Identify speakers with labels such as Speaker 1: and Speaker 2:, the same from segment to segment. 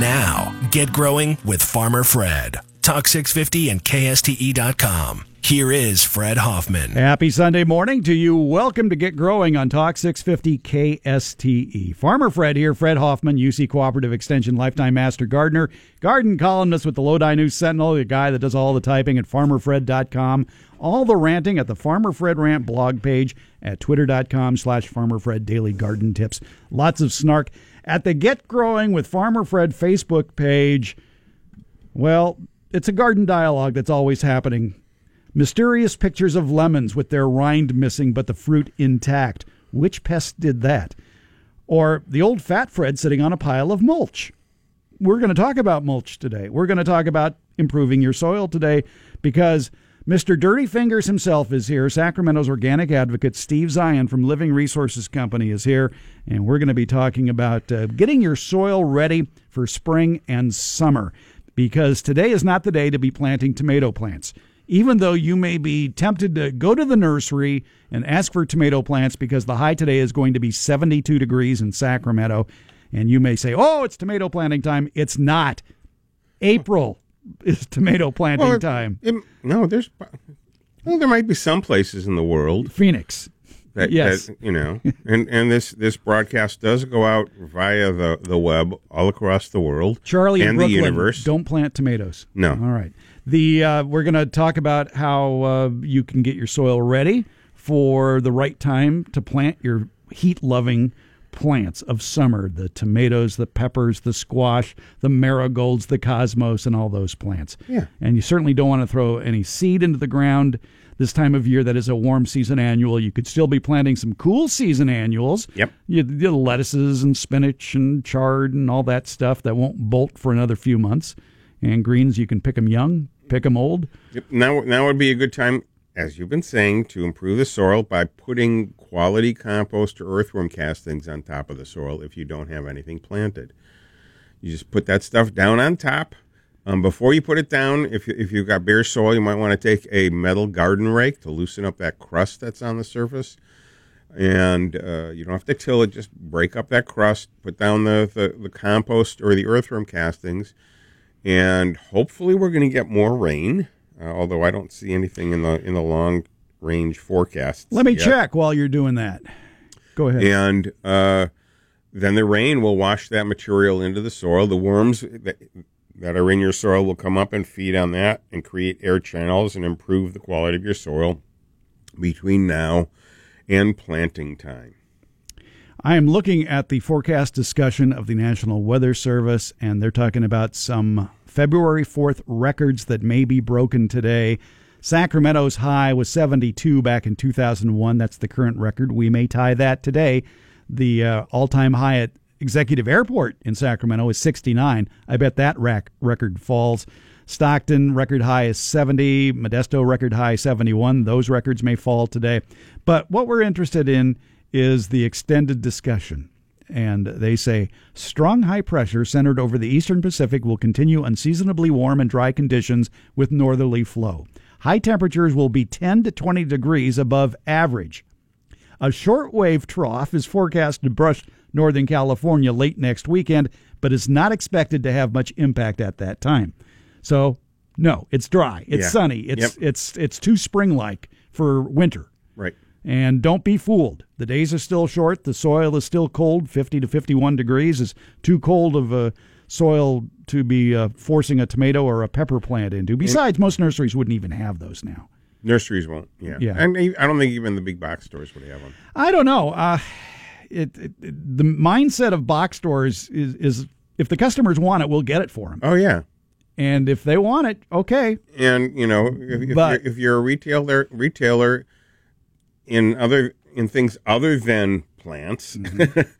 Speaker 1: Now, get growing with Farmer Fred. Talk 650 and KSTE.com. Here is Fred Hoffman.
Speaker 2: Happy Sunday morning to you. Welcome to Get Growing on Talk 650 KSTE. Farmer Fred here, Fred Hoffman, UC Cooperative Extension Lifetime Master Gardener, garden columnist with the Lodi News Sentinel, the guy that does all the typing at farmerfred.com, all the ranting at the Farmer Fred Rant blog page at twitter.com slash farmerfred daily garden tips. Lots of snark at the Get Growing with Farmer Fred Facebook page. Well, it's a garden dialogue that's always happening Mysterious pictures of lemons with their rind missing but the fruit intact. Which pest did that? Or the old fat Fred sitting on a pile of mulch. We're going to talk about mulch today. We're going to talk about improving your soil today because Mr. Dirty Fingers himself is here. Sacramento's organic advocate Steve Zion from Living Resources Company is here, and we're going to be talking about uh, getting your soil ready for spring and summer because today is not the day to be planting tomato plants even though you may be tempted to go to the nursery and ask for tomato plants because the high today is going to be 72 degrees in Sacramento, and you may say, oh, it's tomato planting time. It's not. April is tomato planting well, time.
Speaker 3: It, no, there's. Well, there might be some places in the world.
Speaker 2: Phoenix.
Speaker 3: That, yes. That, you know, and, and this, this broadcast does go out via the, the web all across the world.
Speaker 2: Charlie
Speaker 3: and
Speaker 2: Brooklyn,
Speaker 3: the universe.
Speaker 2: Don't plant tomatoes.
Speaker 3: No.
Speaker 2: All right. The uh, we're going to talk about how uh, you can get your soil ready for the right time to plant your heat-loving plants of summer the tomatoes, the peppers, the squash, the marigolds, the cosmos, and all those plants.
Speaker 3: Yeah.
Speaker 2: And you certainly don't want to throw any seed into the ground this time of year that is a warm season annual. You could still be planting some cool season annuals.
Speaker 3: Yep.
Speaker 2: You, the lettuces and spinach and chard and all that stuff that won't bolt for another few months. And greens, you can pick them young, pick them old.
Speaker 3: Yep. Now, now would be a good time, as you've been saying, to improve the soil by putting quality compost or earthworm castings on top of the soil if you don't have anything planted. You just put that stuff down on top. Um, before you put it down, if, you, if you've got bare soil, you might want to take a metal garden rake to loosen up that crust that's on the surface. And uh, you don't have to till it, just break up that crust, put down the, the, the compost or the earthworm castings, and hopefully we're going to get more rain. Uh, although I don't see anything in the in the long range forecasts.
Speaker 2: Let me
Speaker 3: yet.
Speaker 2: check while you're doing that. Go ahead.
Speaker 3: And uh, then the rain will wash that material into the soil. The worms that, that are in your soil will come up and feed on that and create air channels and improve the quality of your soil between now and planting time.
Speaker 2: I am looking at the forecast discussion of the National Weather Service, and they're talking about some February 4th records that may be broken today. Sacramento's high was 72 back in 2001. That's the current record. We may tie that today. The uh, all time high at Executive Airport in Sacramento is 69. I bet that rack record falls. Stockton record high is 70. Modesto record high 71. Those records may fall today. But what we're interested in is the extended discussion. And they say strong high pressure centered over the eastern Pacific will continue unseasonably warm and dry conditions with northerly flow. High temperatures will be 10 to 20 degrees above average. A shortwave trough is forecast to brush Northern California late next weekend, but is not expected to have much impact at that time. So, no, it's dry, it's
Speaker 3: Yeah.
Speaker 2: sunny, it's
Speaker 3: Yep.
Speaker 2: it's it's too spring-like for winter.
Speaker 3: Right.
Speaker 2: And don't be fooled. The days are still short. The soil is still cold. 50 to 51 degrees is too cold of a soil to be uh, forcing a tomato or a pepper plant into. Besides, most nurseries wouldn't even have those now.
Speaker 3: Nurseries won't. Yeah.
Speaker 2: Yeah.
Speaker 3: And I don't think even the big box stores would have them.
Speaker 2: I don't know. Uh, it, it, it- the mindset of box stores is, is if the customers want it, we'll get it for them.
Speaker 3: Oh yeah.
Speaker 2: And if they want it, okay.
Speaker 3: And you know, if, if,
Speaker 2: But-
Speaker 3: you're, if you're a retailer, retailer in other in things other than plants,
Speaker 2: Mm-hmm.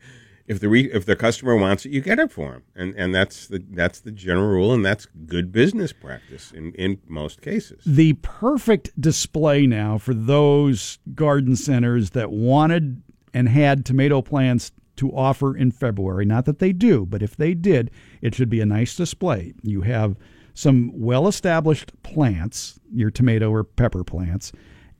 Speaker 3: if the re, if the customer wants it, you get it for them, and and that's the that's the general rule, and that's good business practice in in most cases.
Speaker 2: the perfect display now for those garden centers that wanted and had tomato plants to offer in February. Not that they do, but if they did, it should be a nice display. You have some well established plants, your tomato or pepper plants,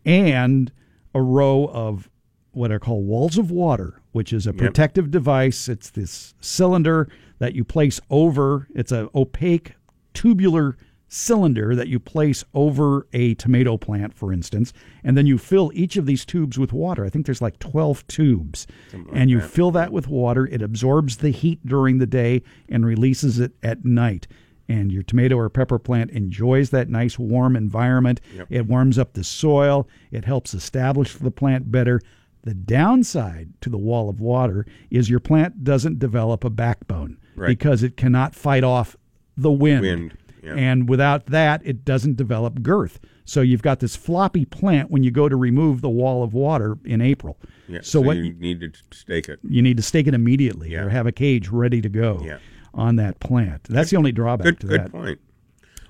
Speaker 2: and a row of what are called walls of water, which is a protective device. It's this cylinder that you place over. It's a opaque tubular cylinder that you place over a tomato plant, for instance, and then you fill each of these tubes with water. I think there's like 12 tubes. and you fill that with water. It absorbs the heat during the day and releases it at night. And your tomato or pepper plant enjoys that nice warm environment. It warms up the soil, it helps establish the plant better. The downside to the wall of water is your plant doesn't develop a backbone
Speaker 3: Right.
Speaker 2: because it cannot fight off the wind.
Speaker 3: Wind, yeah.
Speaker 2: And without that, it doesn't develop girth. So you've got this floppy plant when you go to remove the wall of water in April.
Speaker 3: Yeah,
Speaker 2: so, what
Speaker 3: you need to stake it.
Speaker 2: you need to stake it immediately
Speaker 3: Yeah.
Speaker 2: or have a cage ready to go
Speaker 3: Yeah.
Speaker 2: on that plant. That's the only drawback
Speaker 3: Good,
Speaker 2: to
Speaker 3: good
Speaker 2: that.
Speaker 3: point.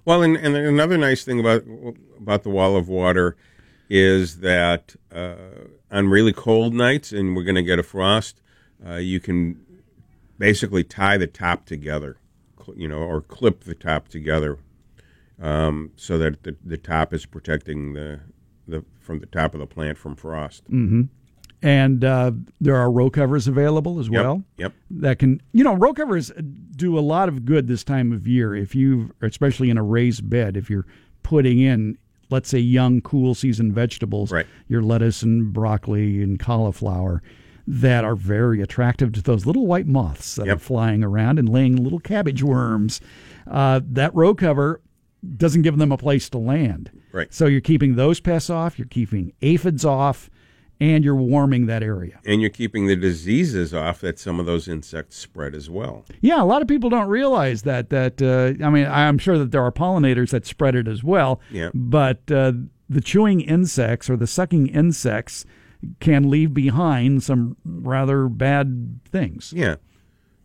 Speaker 3: Well, and, and another nice thing about about the wall of water is that uh, on really cold nights, and we're going to get a frost, uh, you can basically tie the top together, you know, or clip the top together, um, so that the, the top is protecting the the from the top of the plant from frost.
Speaker 2: And uh, there are row covers available as
Speaker 3: Yep,
Speaker 2: well.
Speaker 3: Yep.
Speaker 2: that can you know row covers do a lot of good this time of year if you especially in a raised bed if you're putting in let's say young cool season vegetables
Speaker 3: Right.
Speaker 2: your lettuce and broccoli and cauliflower that are very attractive to those little white moths that are flying around and laying little cabbage worms. Uh, that row cover doesn't give them a place to land.
Speaker 3: Right.
Speaker 2: so you're keeping those pests off. You're keeping aphids off and you're warming that area
Speaker 3: And you're keeping the diseases off that some of those insects spread as well.
Speaker 2: Yeah, a lot of people don't realize that. That uh, I mean, I'm sure that there are pollinators that spread it as well.
Speaker 3: Yeah.
Speaker 2: But uh, the chewing insects or the sucking insects can leave behind some rather bad things.
Speaker 3: Yeah.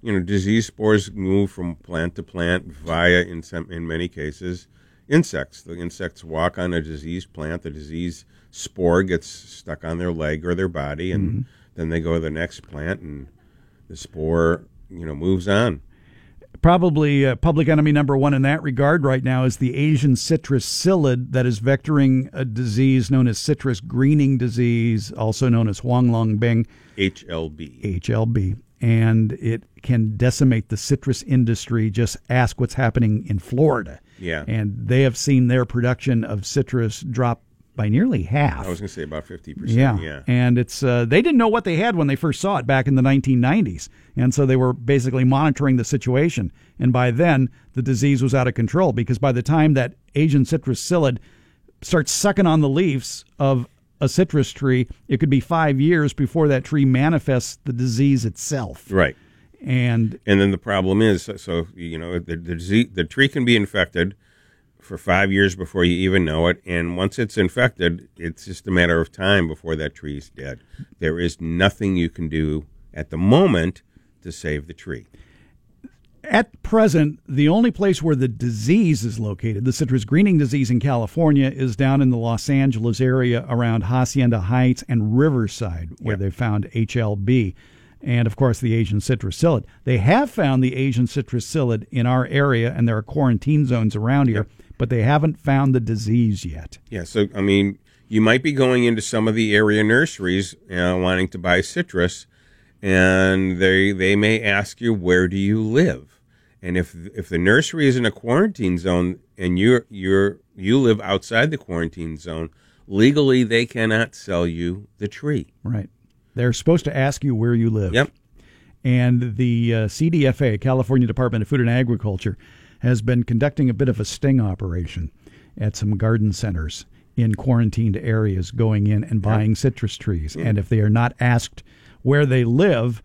Speaker 3: You know, disease spores move from plant to plant via, in some, in many cases, insects. The insects walk on a diseased plant. The disease spore gets stuck on their leg or their body, and then they go to the next plant, and the spore, you know, moves on.
Speaker 2: Probably uh, public enemy number one in that regard right now is the Asian citrus psyllid that is vectoring a disease known as citrus greening disease, also known as Huanglong Bing.
Speaker 3: HLB.
Speaker 2: HLB, and it can decimate the citrus industry. Just ask what's happening in Florida.
Speaker 3: Yeah.
Speaker 2: And they have seen their production of citrus drop by nearly half.
Speaker 3: I was going to say about 50%.
Speaker 2: yeah.
Speaker 3: Yeah.
Speaker 2: And it's uh, they didn't know what they had when they first saw it back in the 1990s. And so they were basically monitoring the situation. And by then, the disease was out of control because by the time that Asian citrus psyllid starts sucking on the leaves of a citrus tree, it could be five years before that tree manifests the disease itself.
Speaker 3: Right.
Speaker 2: And
Speaker 3: And then the problem is, so- so you know, the the, disease, the tree can be infected for five years before you even know it, and once it's infected, it's just a matter of time before that tree is dead. There is nothing you can do at the moment to save the tree.
Speaker 2: at present, the only place where the disease is located, the citrus greening disease in California, is down in the Los Angeles area around Hacienda Heights and Riverside, where
Speaker 3: Yep.
Speaker 2: they found HLB. And of course, the Asian citrus psyllid. They have found the Asian citrus psyllid in our area, and there are quarantine zones around here, but they haven't found the disease yet.
Speaker 3: Yeah, so I mean, you might be going into some of the area nurseries uh, wanting to buy citrus, and they they may ask you where do you live, and if if the nursery is in a quarantine zone and you're you're you live outside the quarantine zone, legally they cannot sell you the tree.
Speaker 2: Right. They're supposed to ask you where you live.
Speaker 3: Yep.
Speaker 2: And the uh, CDFA, California Department of Food and Agriculture, has been conducting a bit of a sting operation at some garden centers in quarantined areas, going in and buying citrus trees. And if they are not asked where they live,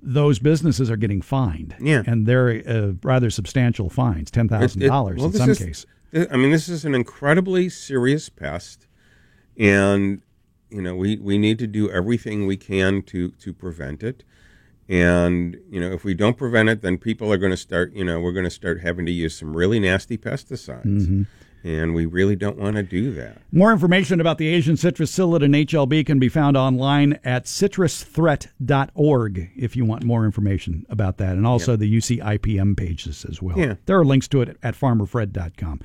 Speaker 2: those businesses are getting fined.
Speaker 3: Yeah.
Speaker 2: And they're uh, rather substantial fines, $10,000
Speaker 3: It- it- well,
Speaker 2: in some
Speaker 3: is-
Speaker 2: cases.
Speaker 3: I mean, this is an incredibly serious pest, and you know we, we need to do everything we can to to prevent it. And you know, if we don't prevent it, then people are going to start. You know, we're going to start having to use some really nasty pesticides, mm-hmm. and we really don't want to do that.
Speaker 2: More information about the Asian citrus psyllid and HLB can be found online at citrusthreat.org if you want more information about that, and also the UC IPM pages as well.
Speaker 3: Yeah.
Speaker 2: There are links to it at farmerfred.com.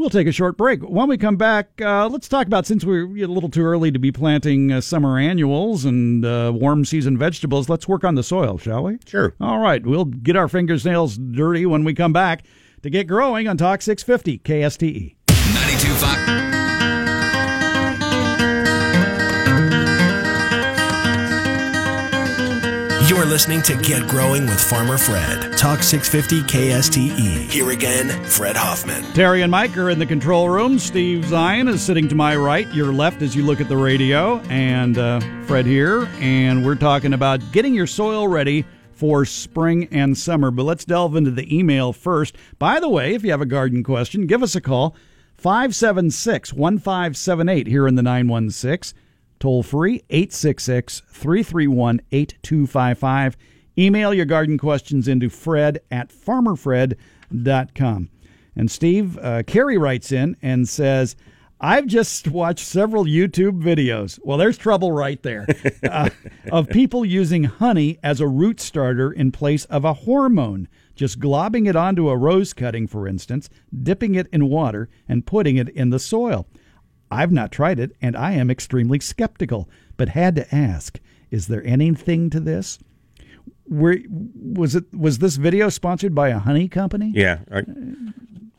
Speaker 2: We'll take a short break. When we come back, uh, let's talk about since we're a little too early to be planting uh, summer annuals and uh, warm season vegetables, let's work on the soil, shall we?
Speaker 3: Sure.
Speaker 2: All right. We'll get our fingernails dirty when we come back to get growing on Talk 650 KSTE.
Speaker 4: 92.5.
Speaker 1: You're listening to Get Growing with Farmer Fred. Talk 650 KSTE. Here again, Fred Hoffman.
Speaker 2: Terry and Mike are in the control room. Steve Zion is sitting to my right, your left as you look at the radio, and uh, Fred here. And we're talking about getting your soil ready for spring and summer. But let's delve into the email first. By the way, if you have a garden question, give us a call 576 1578 here in the 916. Toll free 866 331 8255. Email your garden questions into fred at farmerfred.com. And Steve, uh, Carrie writes in and says, I've just watched several YouTube videos. Well, there's trouble right there uh, of people using honey as a root starter in place of a hormone, just globbing it onto a rose cutting, for instance, dipping it in water, and putting it in the soil. I've not tried it, and I am extremely skeptical, but had to ask: Is there anything to this? Were, was it was this video sponsored by a honey company?
Speaker 3: Yeah. I,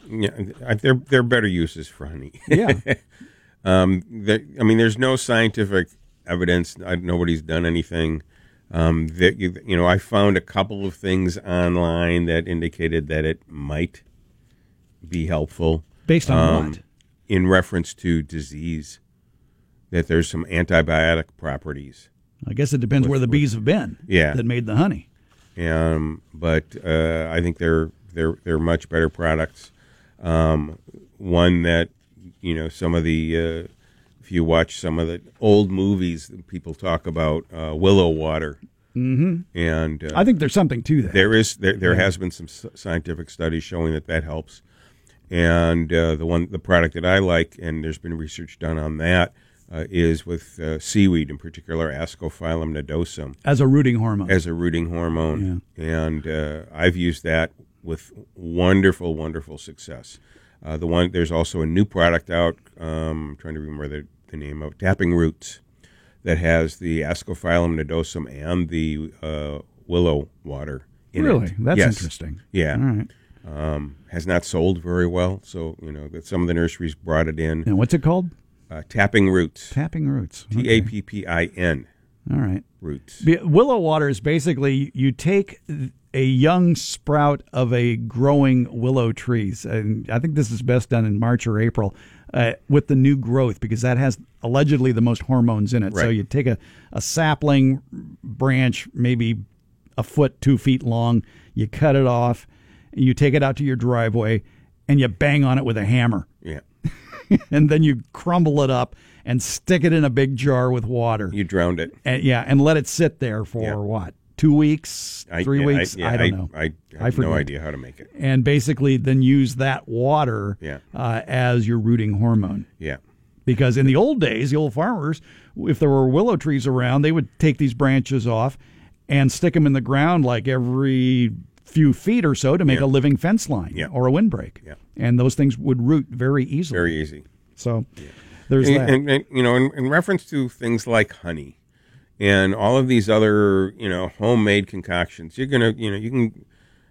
Speaker 3: yeah. I, there, there are better uses for honey.
Speaker 2: Yeah.
Speaker 3: um, that, I mean, there's no scientific evidence. I, nobody's done anything. Um, that you, you know, I found a couple of things online that indicated that it might be helpful.
Speaker 2: Based on
Speaker 3: Um,
Speaker 2: what?
Speaker 3: In reference to disease, that there's some antibiotic properties.
Speaker 2: I guess it depends where the bees have been.
Speaker 3: Yeah.
Speaker 2: That made the honey.
Speaker 3: Um, but uh, I think they're they're they're much better products. Um, one that you know some of the uh, if you watch some of the old movies, people talk about uh, willow water, mm-hmm. and uh,
Speaker 2: I think there's something to that.
Speaker 3: there is there there has been some scientific studies showing that that helps. And uh, the one the product that I like, and there's been research done on that, uh, is with uh, seaweed, in particular Ascophyllum nodosum
Speaker 2: as a rooting hormone.
Speaker 3: as a rooting hormone, and uh, I've used that with wonderful, wonderful success. Uh, the one there's also a new product out. Um, I'm trying to remember the, the name of Tapping Roots that has the Ascophyllum nodosum and the uh, willow water in
Speaker 2: really?
Speaker 3: it.
Speaker 2: That's
Speaker 3: Yes.
Speaker 2: interesting.
Speaker 3: Yeah,
Speaker 2: All right.
Speaker 3: Um, has not sold very well, so you know that some of the nurseries brought it in.
Speaker 2: And what's it called?
Speaker 3: Uh, tapping Roots,
Speaker 2: Tapping roots.
Speaker 3: T A P P I N
Speaker 2: All right.
Speaker 3: Roots.
Speaker 2: Be- Willow water is basically you take a young sprout of a growing willow trees, and I think this is best done in March or April uh, with the new growth because that has allegedly the most hormones in it. So you take a, a sapling branch, maybe a foot, two feet long, you cut it off, you take it out to your driveway, and you bang on it with a hammer.
Speaker 3: Yeah,
Speaker 2: and then you crumble it up and stick it in a big jar with water.
Speaker 3: you drowned it.
Speaker 2: and yeah, and let it sit there for
Speaker 3: Yeah.
Speaker 2: what? Two weeks,
Speaker 3: I,
Speaker 2: three weeks?
Speaker 3: yeah,
Speaker 2: I don't know.
Speaker 3: I,
Speaker 2: I
Speaker 3: have no idea how to make it.
Speaker 2: and basically, then use that water
Speaker 3: Yeah.
Speaker 2: uh, as your rooting hormone.
Speaker 3: Yeah.
Speaker 2: Because in the old days, the old farmers, if there were willow trees around, they would take these branches off and stick them in the ground like every few feet or so to make
Speaker 3: Yeah.
Speaker 2: a living fence line
Speaker 3: Yeah.
Speaker 2: or a windbreak.
Speaker 3: Yeah.
Speaker 2: And those things would root very easily.
Speaker 3: Very easy.
Speaker 2: so there's
Speaker 3: And,
Speaker 2: that.
Speaker 3: and, and, you know, in, in reference to things like honey and all of these other, you know, homemade concoctions, you're gonna, you know, you can.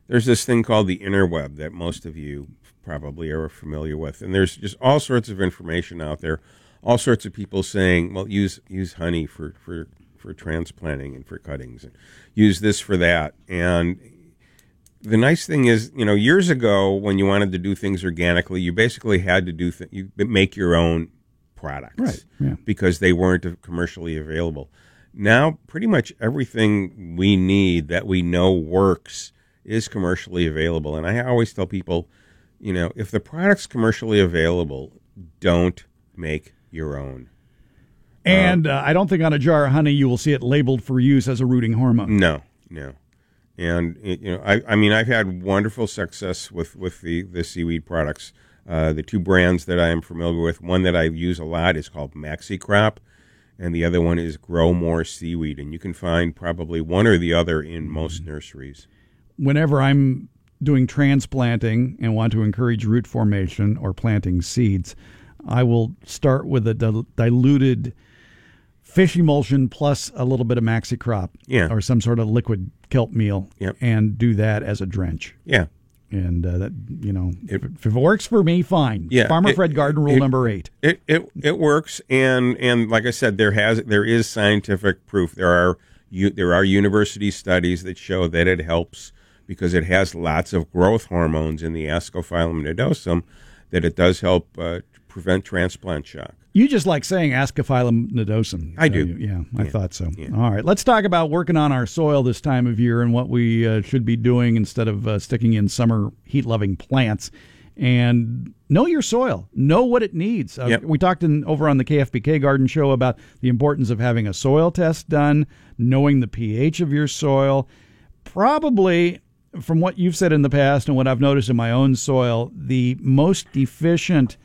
Speaker 3: There's this thing called the interweb that most of you probably are familiar with, and there's just all sorts of information out there, all sorts of people saying, well, use use honey for for for transplanting and for cuttings, and use this for that, and the nice thing is, you know, years ago when you wanted to do things organically, you basically had to do th- you make your own products,
Speaker 2: Right, yeah.
Speaker 3: Because they weren't commercially available. Now, pretty much everything we need that we know works is commercially available, and I always tell people, you know, if the product's commercially available, don't make your own.
Speaker 2: And uh, I don't think on a jar of honey you will see it labeled for use as a rooting hormone.
Speaker 3: No, no. And it- you know, I, I mean, I've had wonderful success with with the the seaweed products. Uh, the two brands that I am familiar with, one that I use a lot is called Maxicrop, and the other one is Grow More Seaweed. And you can find probably one or the other in most nurseries.
Speaker 2: Whenever I'm doing transplanting and want to encourage root formation or planting seeds, I will start with a dil- diluted fish emulsion plus a little bit of maxicrop
Speaker 3: Yeah.
Speaker 2: or some sort of liquid kelp meal
Speaker 3: Yep.
Speaker 2: and do that as a drench.
Speaker 3: Yeah.
Speaker 2: And uh, that you know, if, if it works for me, fine.
Speaker 3: Yeah,
Speaker 2: Farmer
Speaker 3: it-
Speaker 2: Fred Garden rule
Speaker 3: it-
Speaker 2: number eight.
Speaker 3: It it it works, and and like I said, there has there is scientific proof. There are you, there are university studies that show that it helps because it has lots of growth hormones in the Ascophyllum nodosum. That it does help uh, prevent transplant shock.
Speaker 2: You just like saying Ascophyllum nodosum.
Speaker 3: I do.
Speaker 2: yeah, I thought so. All right, let's talk about working on our soil this time of year and what we uh, should be doing instead of uh, sticking in summer heat-loving plants. And know your soil. Know what it needs. Uh,
Speaker 3: Yep.
Speaker 2: We talked in over on the KFBK Garden Show about the importance of having a soil test done, knowing the pH of your soil. Probably, from what you've said in the past and what I've noticed in my own soil, the most deficient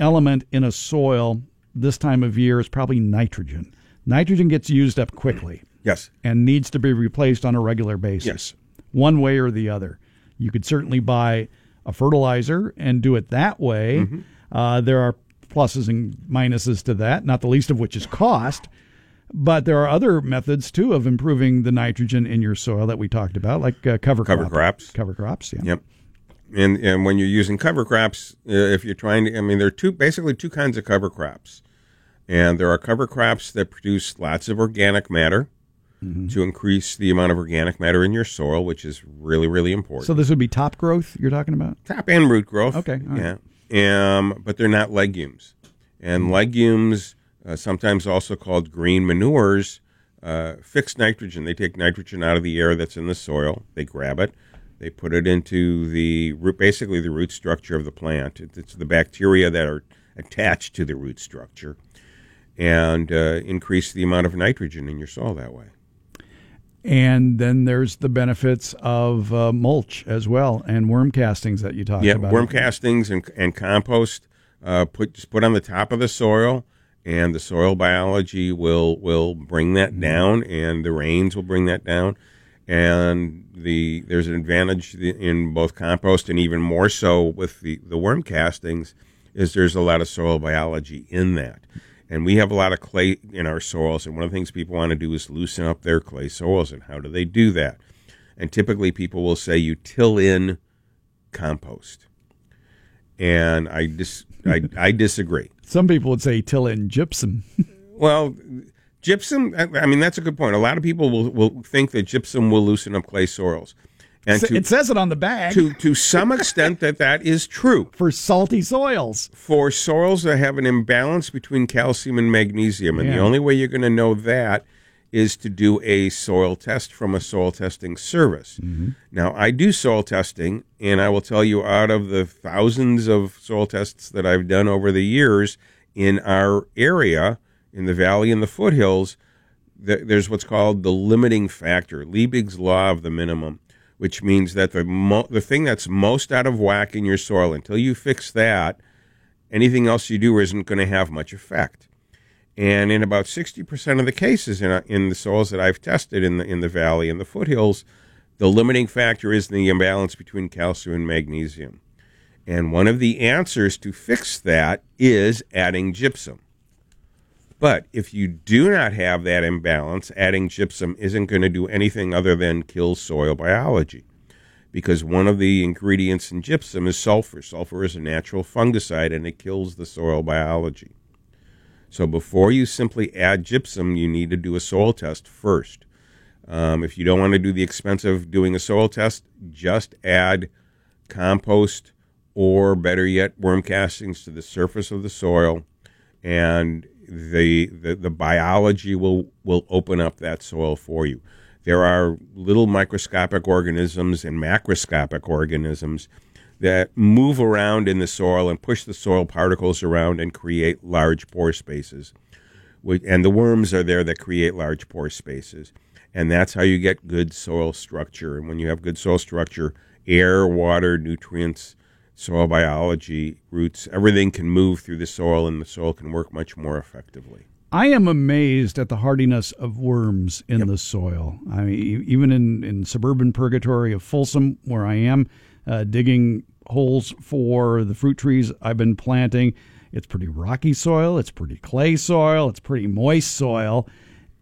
Speaker 2: element in a soil this time of year is probably nitrogen. Nitrogen gets used up quickly
Speaker 3: Yes.
Speaker 2: and needs to be replaced on a regular basis,
Speaker 3: Yes.
Speaker 2: one way or the other. You could certainly buy a fertilizer and do it that way. Uh, there are pluses and minuses to that, not the least of which is cost. But there are other methods too of improving the nitrogen in your soil that we talked about, like uh, cover
Speaker 3: Cover
Speaker 2: crop-
Speaker 3: crops.
Speaker 2: Cover crops, yeah.
Speaker 3: Yep. And and when you're using cover crops, uh, if you're trying to, I mean, there are two basically two kinds of cover crops, and there are cover crops that produce lots of organic matter to increase the amount of organic matter in your soil, which is really really important.
Speaker 2: So this would be top growth you're talking about?
Speaker 3: top and root growth.
Speaker 2: Okay, all right.
Speaker 3: Yeah. Um, but they're not legumes. And legumes, uh, sometimes also called green manures, uh, fix nitrogen. They take nitrogen out of the air that's in the soil. They grab it. They put it into the root, basically the root structure of the plant. It's the bacteria that are attached to the root structure, and uh, increase the amount of nitrogen in your soil that way.
Speaker 2: And then there's the benefits of uh, mulch as well and worm castings that you talked
Speaker 3: Yeah,
Speaker 2: about.
Speaker 3: worm castings and, and compost. Uh, put just put on the top of the soil, and the soil biology will will bring that
Speaker 2: Mm-hmm.
Speaker 3: down, and the rains will bring that down. And the there's an advantage in both compost and even more so with the the worm castings is there's a lot of soil biology in that. And we have a lot of clay in our soils, and one of the things people want to do is loosen up their clay soils. And how do they do that? And typically, people will say you till in compost, and I dis I, I disagree.
Speaker 2: Some people would say till in gypsum.
Speaker 3: Well, gypsum. I, I mean, that's a good point. A lot of people will, will think that gypsum will loosen up clay soils, and to,
Speaker 2: it says it on the bag
Speaker 3: to to some extent that that is true
Speaker 2: for salty soils.
Speaker 3: for soils that have an imbalance between calcium and magnesium. And the only way you're going to know that is to do a soil test from a soil testing service. Mm-hmm. Now, I do soil testing, and I will tell you out of the thousands of soil tests that I've done over the years in our area, in the valley and the foothills, th- there's what's called the limiting factor, Liebig's law of the minimum, which means that the mo- the thing that's most out of whack in your soil, until you fix that, anything else you do isn't going to have much effect. And in about 60% of the cases in, in the soils that I've tested in the, in the valley and the foothills, the limiting factor is the imbalance between calcium and magnesium. And one of the answers to fix that is adding gypsum. But if you do not have that imbalance, adding gypsum isn't going to do anything other than kill soil biology. Because one of the ingredients in gypsum is sulfur. Sulfur is a natural fungicide and it kills the soil biology. So before you simply add gypsum, you need to do a soil test first. Um, if you don't want to do the expense of doing a soil test, just add compost or better yet, worm castings to the surface of the soil, and the, the, the biology will, will open up that soil for you. There are little microscopic organisms and macroscopic organisms that move around in the soil and push the soil particles around and create large pore spaces. And the worms are there that create large pore spaces. And that's how you get good soil structure. And when you have good soil structure, air, water, nutrients, soil biology, roots, everything can move through the soil and the soil can work much more effectively.
Speaker 2: I am amazed at the hardiness of worms in the soil. I mean, even in, in suburban purgatory of Folsom, where I am, uh, digging holes for the fruit trees I've been planting. It's pretty rocky soil, it's pretty clay soil, it's pretty moist soil,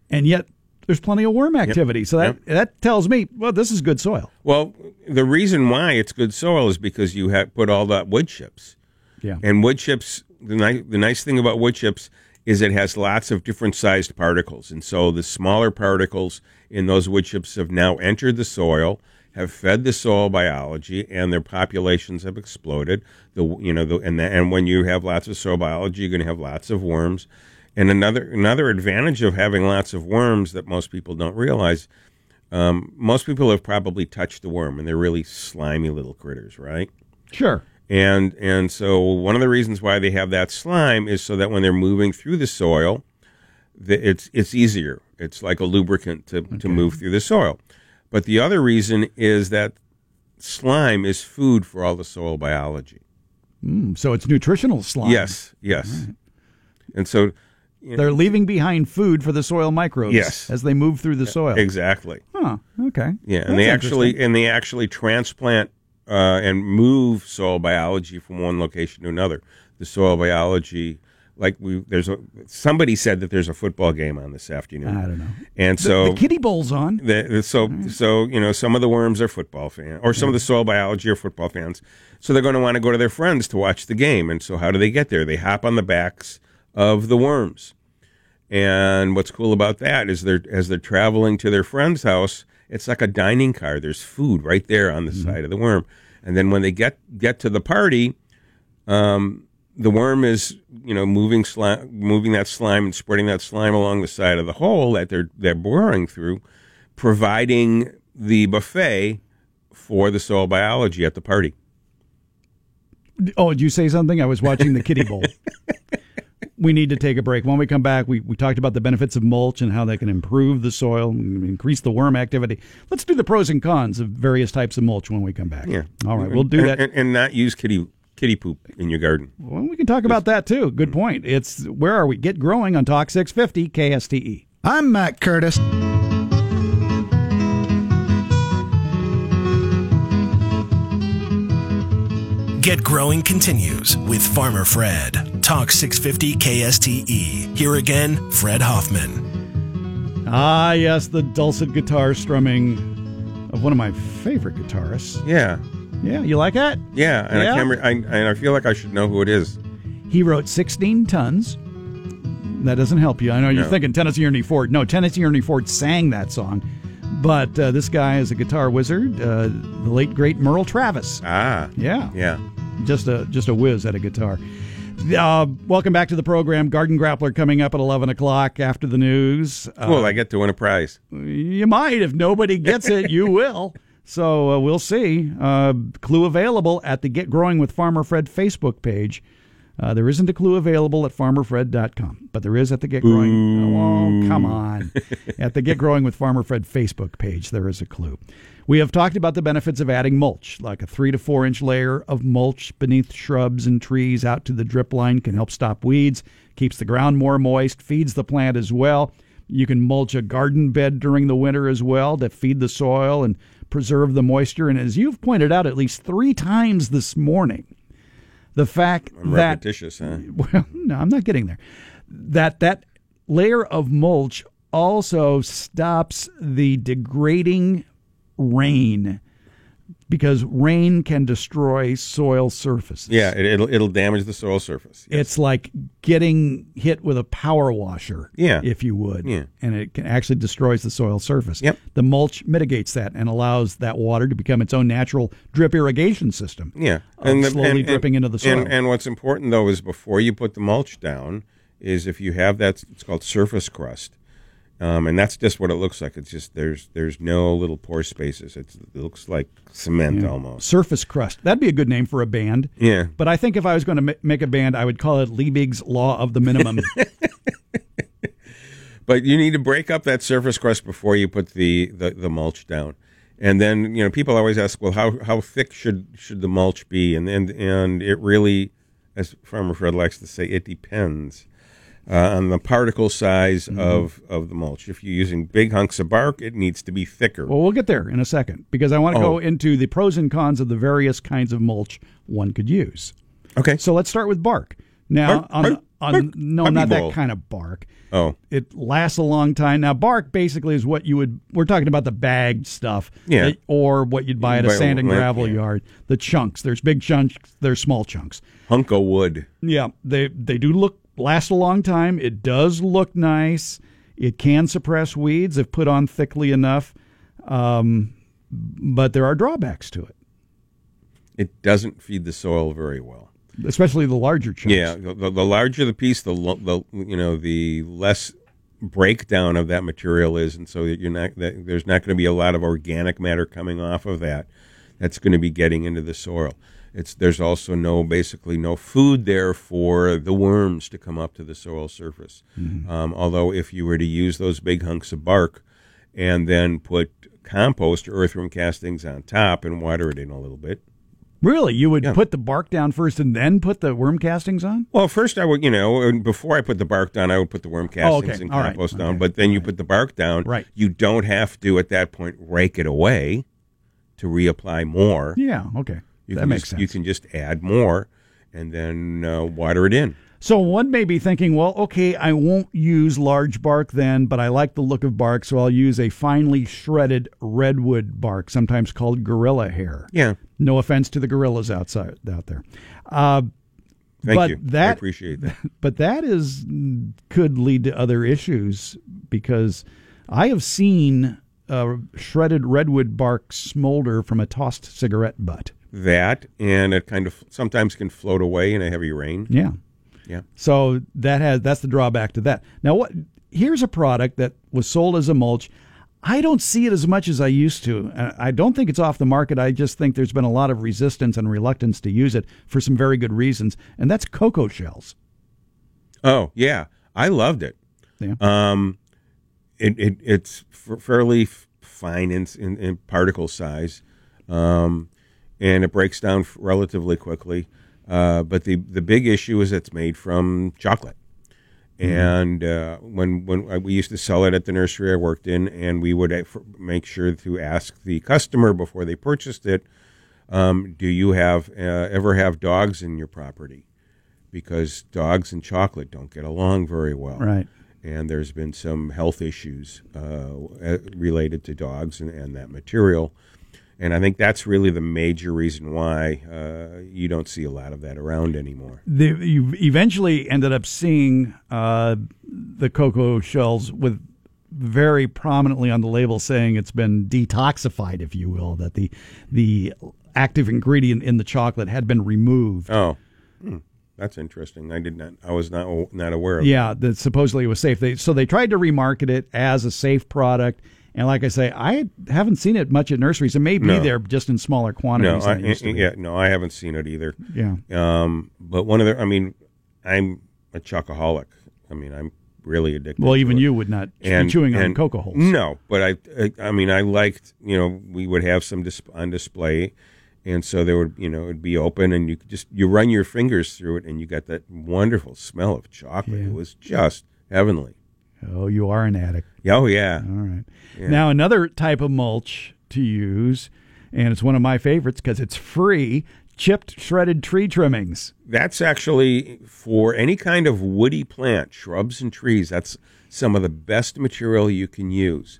Speaker 2: and yet there's plenty of worm activity. So that that tells me, well, this is good soil.
Speaker 3: Well, the reason why it's good soil is because you have put all that wood chips.
Speaker 2: Yeah.
Speaker 3: And wood chips, the nice the nice thing about wood chips is it has lots of different sized particles, and so the smaller particles in those wood chips have now entered the soil, have fed the soil biology, and their populations have exploded. The you know the and the, and when you have lots of soil biology, you're going to have lots of worms. And another another advantage of having lots of worms that most people don't realize. Um, most people have probably touched the worm, and they're really slimy little critters, right?
Speaker 2: Sure.
Speaker 3: And and so one of the reasons why they have that slime is so that when they're moving through the soil, the, it's it's easier. It's like a lubricant to, to move through the soil. But the other reason is that slime is food for all the soil biology.
Speaker 2: Mm, so it's nutritional slime.
Speaker 3: Yes, yes. And so
Speaker 2: They're leaving behind food for the soil microbes
Speaker 3: Yes.
Speaker 2: as they move through the soil.
Speaker 3: exactly.
Speaker 2: Huh. Okay.
Speaker 3: Yeah,
Speaker 2: That's
Speaker 3: and they actually and they actually transplant uh, and move soil biology from one location to another. The soil biology, like we, there's a somebody said that there's a football game on this afternoon.
Speaker 2: I don't know.
Speaker 3: And so
Speaker 2: the kiddie bowl's on.
Speaker 3: the, the- so so you know some of the worms are football fans, or some of the soil biology are football fans. So they're going to want to go to their friends to watch the game. And so how do they get there? They hop on the backs of the worms. And what's cool about that is they're as they're traveling to their friend's house, it's like a dining car. There's food right there on the side of the worm. And then when they get get to the party, um, the worm is you know moving slime, moving that slime and spreading that slime along the side of the hole that they're they're boring through, providing the buffet for the soil biology at the party.
Speaker 2: Oh, did you say something? I was watching the kiddie bowl. we need to take a break. When we come back, we, we talked about the benefits of mulch and how they can improve the soil, and increase the worm activity. Let's do the pros and cons of various types of mulch when we come back.
Speaker 3: Yeah.
Speaker 2: All right, we'll do
Speaker 3: and,
Speaker 2: that.
Speaker 3: and, and not use kitty kitty poop in your garden.
Speaker 2: Well, we can talk about that too. Good point. It's where are we? Get growing on Talk 650 KSTE.
Speaker 4: I'm Matt Curtis.
Speaker 1: Get Growing continues with Farmer Fred. Talk 650 KSTE. Here again, Fred Hoffman.
Speaker 2: Ah, yes, the dulcet guitar strumming of one of my favorite guitarists.
Speaker 3: Yeah,
Speaker 2: Yeah, you like that?
Speaker 3: yeah, and
Speaker 2: Yeah?
Speaker 3: I can't. Re- I, and I feel like I should know who it is.
Speaker 2: He wrote 16 tons. That doesn't help you. I know you're
Speaker 3: No.
Speaker 2: thinking Tennessee Ernie Ford. No, Tennessee Ernie Ford sang that song. But uh, this guy is a guitar wizard, uh, the late great Merle Travis.
Speaker 3: Ah,
Speaker 2: Yeah,
Speaker 3: yeah.
Speaker 2: just a just a whiz at a guitar. Uh, welcome back to the program. Garden Grappler coming up at 11 o'clock after the news. Uh,
Speaker 3: Cool. I get to win a prize.
Speaker 2: you might. If nobody gets it, you will. So uh, we'll see. Uh, clue available at the Get Growing with Farmer Fred Facebook page. Uh, there isn't a clue available at farmerfred.com, but there is at the Get Growing. Oh, come on. at the Get Growing with Farmer Fred Facebook page, there is a clue. We have talked about the benefits of adding mulch, like a three to four inch layer of mulch beneath shrubs and trees out to the drip line can help stop weeds, keeps the ground more moist, feeds the plant as well. You can mulch a garden bed during the winter as well to feed the soil and preserve the moisture. And as you've pointed out at least three times this morning, the fact
Speaker 3: I'm
Speaker 2: that
Speaker 3: repetitious, huh?
Speaker 2: well, no, I'm not getting there. That that layer of mulch also stops the degrading rain because rain can destroy soil surfaces.
Speaker 3: Yeah, it, it'll it'll damage the soil surface. Yes.
Speaker 2: It's like getting hit with a power washer,
Speaker 3: Yeah.
Speaker 2: if you would.
Speaker 3: Yeah.
Speaker 2: And it can actually destroys the soil surface.
Speaker 3: Yep.
Speaker 2: The mulch mitigates that and allows that water to become its own natural drip irrigation system.
Speaker 3: Yeah,
Speaker 2: of slowly dripping into the soil.
Speaker 3: And, and what's important though is before you put the mulch down, is if you have that, it's called surface crust, um, and that's just what it looks like. It's just there's there's no little pore spaces. It's, it looks like cement almost.
Speaker 2: Surface crust. That'd be a good name for a band.
Speaker 3: Yeah,
Speaker 2: But I think if I was going to ma- make a band, I would call it Liebig's Law of the Minimum.
Speaker 3: but you need to break up that surface crust before you put the, the, the mulch down. And then you know people always ask, well, how how thick should should the mulch be? And and and it really, as Farmer Fred likes to say, it depends. Uh, on the particle size of, of the mulch. If you're using big hunks of bark, it needs to be thicker.
Speaker 2: Well, we'll get there in a second because I want to
Speaker 3: Oh.
Speaker 2: go into the pros and cons of the various kinds of mulch one could use.
Speaker 3: okay.
Speaker 2: So let's start with bark. Now,
Speaker 3: Bark,
Speaker 2: on,
Speaker 3: bark,
Speaker 2: on
Speaker 3: bark,
Speaker 2: no, not that kind of bark.
Speaker 3: Oh,
Speaker 2: It lasts a long time. Now, bark basically is what you would. We're talking about the bagged stuff,
Speaker 3: Yeah.
Speaker 2: that- or what you'd buy at a sand and gravel
Speaker 3: yeah.
Speaker 2: yard. The chunks. There's big chunks. There's small chunks.
Speaker 3: hunk of wood.
Speaker 2: Yeah, they they do look last a long time. It does look nice. It can suppress weeds if put on thickly enough, um, but there are drawbacks to it,
Speaker 3: It doesn't feed the soil very well.
Speaker 2: especially the larger chunks.
Speaker 3: Yeah, the, the, the larger the piece, the, lo- the you know the less breakdown of that material is, and so you're not that, there's not going to be a lot of organic matter coming off of that. That's going to be getting into the soil. It's there's also no basically no food there for the worms to come up to the soil surface. Um, although if you were to use those big hunks of bark and then put compost or earthworm castings on top and water it in a little bit,
Speaker 2: Really, you would
Speaker 3: Yeah.
Speaker 2: put the bark down first and then put the worm castings on?
Speaker 3: Well, first I would, you know, before I put the bark down, I would put the worm castings
Speaker 2: Oh, okay.
Speaker 3: and
Speaker 2: All right.
Speaker 3: compost down.
Speaker 2: Okay.
Speaker 3: But then you put the bark down.
Speaker 2: Right.
Speaker 3: You don't have to at that point rake it away to reapply more.
Speaker 2: Yeah, okay,
Speaker 3: You
Speaker 2: that
Speaker 3: can
Speaker 2: makes
Speaker 3: just,
Speaker 2: sense.
Speaker 3: You can just add more, and then uh, water it in.
Speaker 2: So one may be thinking, well, okay, I won't use large bark then, but I like the look of bark, so I'll use a finely shredded redwood bark, sometimes called gorilla hair.
Speaker 3: Yeah.
Speaker 2: No offense to the gorillas outside out there. Uh,
Speaker 3: Thank
Speaker 2: But
Speaker 3: you. I
Speaker 2: that-
Speaker 3: appreciate that.
Speaker 2: but that is could lead to other issues because I have seen uh, shredded redwood bark smolder from a tossed cigarette butt.
Speaker 3: That, and it kind of sometimes can float away in a heavy rain.
Speaker 2: Yeah.
Speaker 3: Yeah.
Speaker 2: So that has that's the drawback to that. Now what here's a product that was sold as a mulch. I don't see it as much as I used to. Uh, I don't think it's off the market. I just think there's been a lot of resistance and reluctance to use it for some very good reasons, and that's cocoa shells.
Speaker 3: Oh yeah, I loved it.
Speaker 2: Yeah.
Speaker 3: Um, it, it it's f- fairly f- fine in, in, in particle size, um, and it breaks down relatively quickly. Uh, but the the big issue is it's made from chocolate, and uh, when when I, we used to sell it at the nursery I worked in, and we would uh, make sure to ask the customer before they purchased it, um, do you have uh, ever have dogs in your property? Because dogs and chocolate don't get along very well
Speaker 2: Right.
Speaker 3: and there's been some health issues uh, uh, related to dogs and, and that material. And I think that's really the major reason why uh, you don't see a lot of that around anymore.
Speaker 2: The, you eventually ended up seeing uh, the cocoa shells with very prominently on the label saying it's been detoxified, if you will, that the the active ingredient in the chocolate had been removed.
Speaker 3: Oh, hmm, that's interesting. I did not. I was not not aware of.
Speaker 2: Yeah, that supposedly it was safe. They so they tried to remarket it as a safe product. And like I say, I haven't seen it much at nurseries. It may be
Speaker 3: No.
Speaker 2: there just in smaller
Speaker 3: No,
Speaker 2: quantities.
Speaker 3: I,
Speaker 2: than it used to be.
Speaker 3: yeah, no, I haven't seen it either.
Speaker 2: yeah.
Speaker 3: Um, but one of the, I mean, I'm a chocoholic. I mean, I'm really addicted.
Speaker 2: Well, even
Speaker 3: it.
Speaker 2: you would not be
Speaker 3: and
Speaker 2: chewing on cocoa holes.
Speaker 3: No, but I, I, I mean, I liked, you know, we would have some dis- on display, and so there would, you know, it'd be open, and you could just you run your fingers through it, and you got that wonderful smell of chocolate.
Speaker 2: Yeah.
Speaker 3: It was just heavenly.
Speaker 2: Oh, you are an addict.
Speaker 3: Oh yeah,
Speaker 2: All right. Now, another type of mulch to use, and it's one of my favorites because it's free chipped shredded tree trimmings.
Speaker 3: that's actually for any kind of woody plant, shrubs and trees. That's some of the best material you can use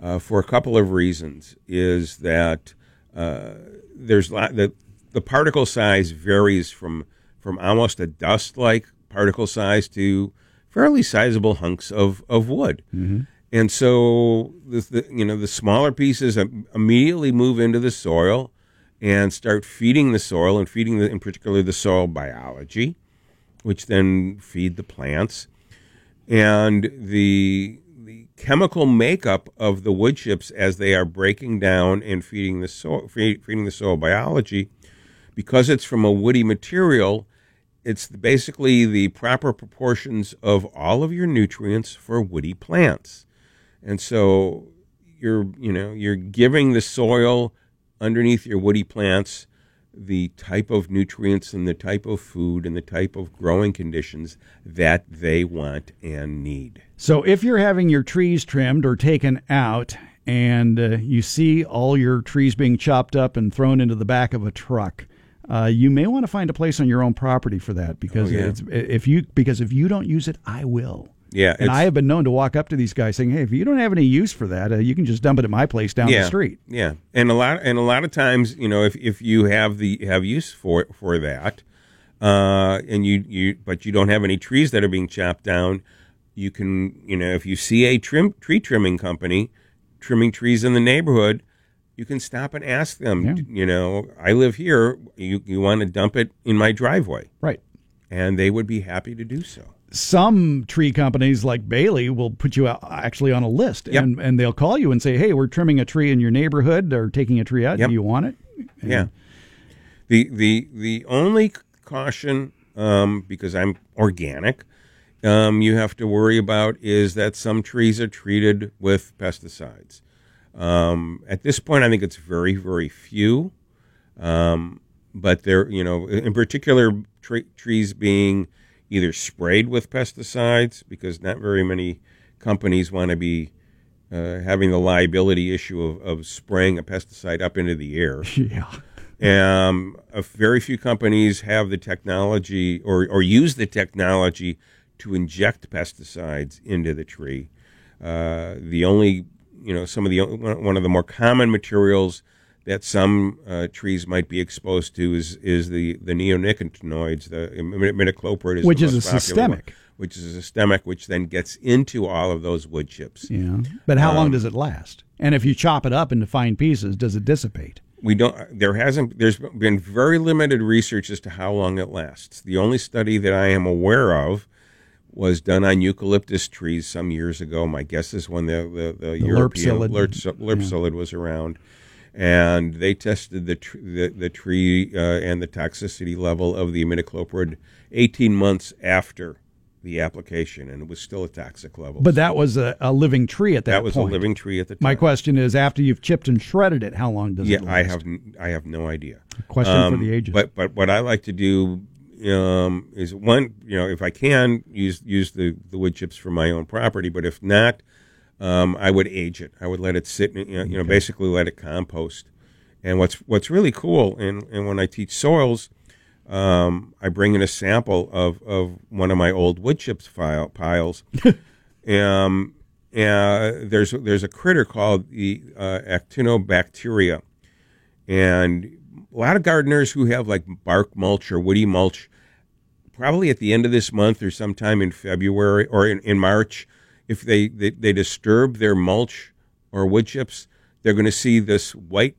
Speaker 3: uh, for a couple of reasons. Is that uh, there's lot, the the particle size varies from from almost a dust like particle size to fairly sizable hunks of of wood. Mm-hmm. And so the, the you know the smaller pieces immediately move into the soil and start feeding the soil and feeding the, in particular the soil biology, which then feed the plants, and the the chemical makeup of the wood chips as they are breaking down and feeding the soil feed, feeding the soil biology, because it's from a woody material. It's basically the proper proportions of all of your nutrients for woody plants. And so you're, you know, you're giving the soil underneath your woody plants the type of nutrients and the type of food and the type of growing conditions that they want and need.
Speaker 2: So if you're having your trees trimmed or taken out and uh, you see all your trees being chopped up and thrown into the back of a truck, uh, you may want to find a place on your own property for that because
Speaker 3: Oh, yeah.
Speaker 2: it's, if you because if you don't use it, I will.
Speaker 3: Yeah,
Speaker 2: And I have been known to walk up to these guys saying, "Hey, if you don't have any use for that, uh, you can just dump it at my place down
Speaker 3: yeah,
Speaker 2: the street."
Speaker 3: Yeah, and a lot and a lot of times, you know, if, if you have the have use for for that, uh, and you you but you don't have any trees that are being chopped down, you can you know if you see a trim tree trimming company trimming trees in the neighborhood, you can stop and ask them.
Speaker 2: Yeah.
Speaker 3: You know, I live here. You you want to dump it in my driveway,
Speaker 2: Right.
Speaker 3: and they would be happy to do so.
Speaker 2: some tree companies like Bailey will put you out actually on a list
Speaker 3: Yep.
Speaker 2: and, and they'll call you and say, Hey, we're trimming a tree in your neighborhood or taking a tree out.
Speaker 3: Yep.
Speaker 2: Do you want it?
Speaker 3: Yeah. The the the only caution, um, because I'm organic, um, you have to worry about is that some trees are treated with pesticides. Um, at this point, I think it's very very few, um, but there, you know, in particular, tre- trees being either sprayed with pesticides because not very many companies want to be uh, having the liability issue of, of spraying a pesticide up into the air.
Speaker 2: Yeah.
Speaker 3: Um, a very few companies have the technology or, or use the technology to inject pesticides into the tree. Uh, the only, you know, some of the one of the more common materials that some uh, trees might be exposed to is is the the neonicotinoids, the imidacloprid, is
Speaker 2: Which is a systemic.
Speaker 3: one, which is a systemic, which then gets into all of those wood chips.
Speaker 2: Yeah. But how
Speaker 3: Um,
Speaker 2: long does it last? And if you chop it up into fine pieces, does it dissipate?
Speaker 3: we don't there hasn't there's been very limited research as to how long it lasts the only study that i am aware of was done on eucalyptus trees some years ago my guess is when the the, the, european
Speaker 2: Lerp psyllid.
Speaker 3: lurps- lerp psyllid was around and they tested the tr- the, the tree uh, and the toxicity level of the imidacloprid 18 months after the application and it was still a toxic level
Speaker 2: But that was a, a living tree at that,
Speaker 3: that was
Speaker 2: point.
Speaker 3: a living tree at the time
Speaker 2: My question is after you've chipped and shredded it, how long does
Speaker 3: yeah
Speaker 2: it last?
Speaker 3: i have i have no idea
Speaker 2: Question for the ages.
Speaker 3: But but what I like to do um, is one, you know, if I can use use the, the wood chips for my own property, but if not, um, I would age it. I would let it sit, you know, you know basically let it compost. And what's what's really cool, and, and when I teach soils, um, I bring in a sample of, of one of my old wood chips file, piles. um, uh, there's there's a critter called the uh, actinobacteria, and a lot of gardeners who have like bark mulch or woody mulch, probably at the end of this month or sometime in February or in, in March, if they, they, they disturb their mulch or wood chips, they're going to see this white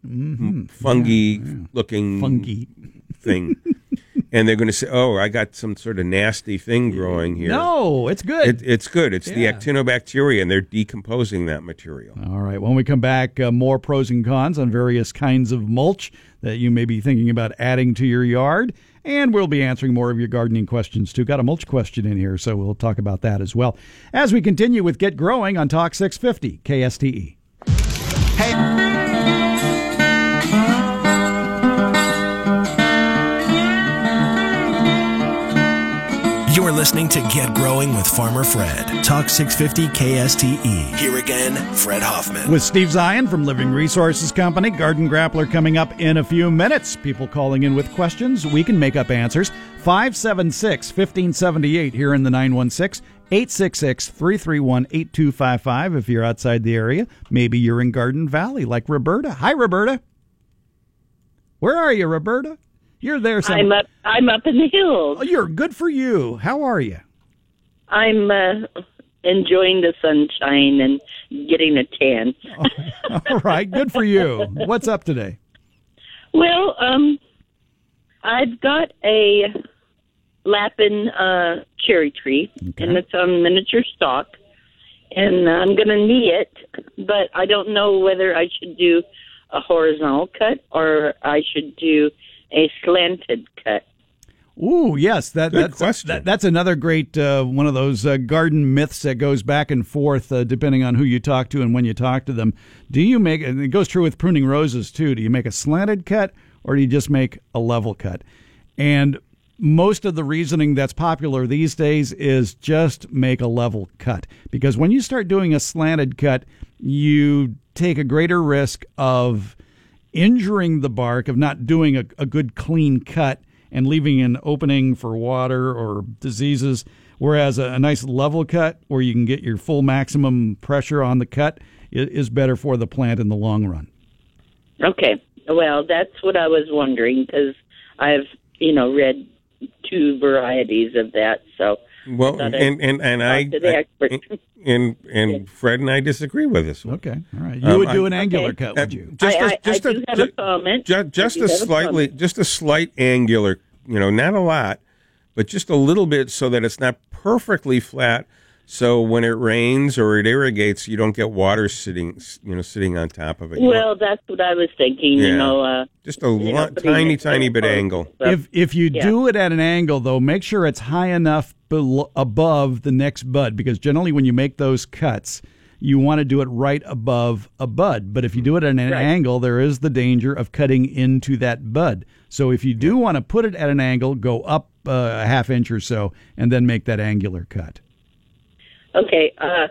Speaker 3: fungi looking
Speaker 2: Funky.
Speaker 3: thing. and they're going to say, oh, I got some sort of nasty thing growing here.
Speaker 2: No, it's good.
Speaker 3: It, it's good. It's
Speaker 2: Yeah.
Speaker 3: the actinobacteria, and they're decomposing that material.
Speaker 2: All right. When we come back, uh, more pros and cons on various kinds of mulch that you may be thinking about adding to your yard. And we'll be answering more of your gardening questions too. Got a mulch question in here, so we'll talk about that as well. As we continue with Get Growing on Talk 650 KSTE.
Speaker 1: You're listening to Get Growing with Farmer Fred. Talk 650 KSTE. Here again, Fred Hoffman.
Speaker 2: With Steve Zien from Living Resources Company, Garden Grappler coming up in a few minutes. People calling in with questions, we can make up answers. 576 1578 here in the 916. 866 331 8255 if you're outside the area. Maybe you're in Garden Valley like Roberta. Hi, Roberta. Where are you, Roberta? You're there
Speaker 4: I'm
Speaker 2: somewhere.
Speaker 4: up. I'm up in the hills.
Speaker 2: Oh, you're good for you. How are you?
Speaker 4: I'm uh, enjoying the sunshine and getting a tan.
Speaker 2: All right, good for you. What's up today?
Speaker 4: Well, um, I've got a Lapin uh, cherry tree, and it's on miniature stalk, and I'm going to knee it, but I don't know whether I should do a horizontal cut or I should do a slanted cut.
Speaker 2: Ooh, yes, that,
Speaker 3: Good
Speaker 2: that's
Speaker 3: question.
Speaker 2: that- that's another great uh, one of those uh, garden myths that goes back and forth uh, depending on who you talk to and when you talk to them. Do you make and it goes true with pruning roses too? Do you make a slanted cut or do you just make a level cut? And most of the reasoning that's popular these days is just make a level cut because when you start doing a slanted cut, you take a greater risk of injuring the bark, of not doing a, a good clean cut and leaving an opening for water or diseases. Whereas a, a nice level cut where you can get your full maximum pressure on the cut i- is better for the plant in the long run.
Speaker 4: Okay. Well, that's what I was wondering because I've, you know, read two varieties of that. So
Speaker 3: Well,
Speaker 4: Thought I'd
Speaker 3: and and, and I,
Speaker 4: talk to the expert.
Speaker 3: and and Fred and I disagree with this one.
Speaker 2: Okay, all right. You
Speaker 3: Um,
Speaker 2: would do
Speaker 3: I-
Speaker 2: an angular
Speaker 4: Okay.
Speaker 2: cut, would you?
Speaker 3: Just
Speaker 4: I,
Speaker 3: a,
Speaker 4: I,
Speaker 3: just
Speaker 4: I
Speaker 3: a,
Speaker 4: do have a comment.
Speaker 3: ju- just a slightly,
Speaker 4: comment.
Speaker 3: just a slight angular. You know, not a lot, but just a little bit, so that it's not perfectly flat. So when it rains or it irrigates, you don't get water sitting, you know, sitting on top of it. You want
Speaker 4: Well, that's what I was thinking.
Speaker 3: Yeah.
Speaker 4: You know, uh,
Speaker 3: just a
Speaker 4: you know,
Speaker 3: tiny, tiny bit
Speaker 4: close.
Speaker 3: angle.
Speaker 4: So-
Speaker 2: if if you
Speaker 4: yeah.
Speaker 2: do it at an angle though, make sure it's high enough bel above the next bud because generally when you make those cuts, you want to do it right above a bud. But if you do it at an
Speaker 4: Right.
Speaker 2: angle, there is the danger of cutting into that bud. So if you do want to put it at an angle, go up uh, a half inch or so and then make that angular cut.
Speaker 4: Okay. Uh,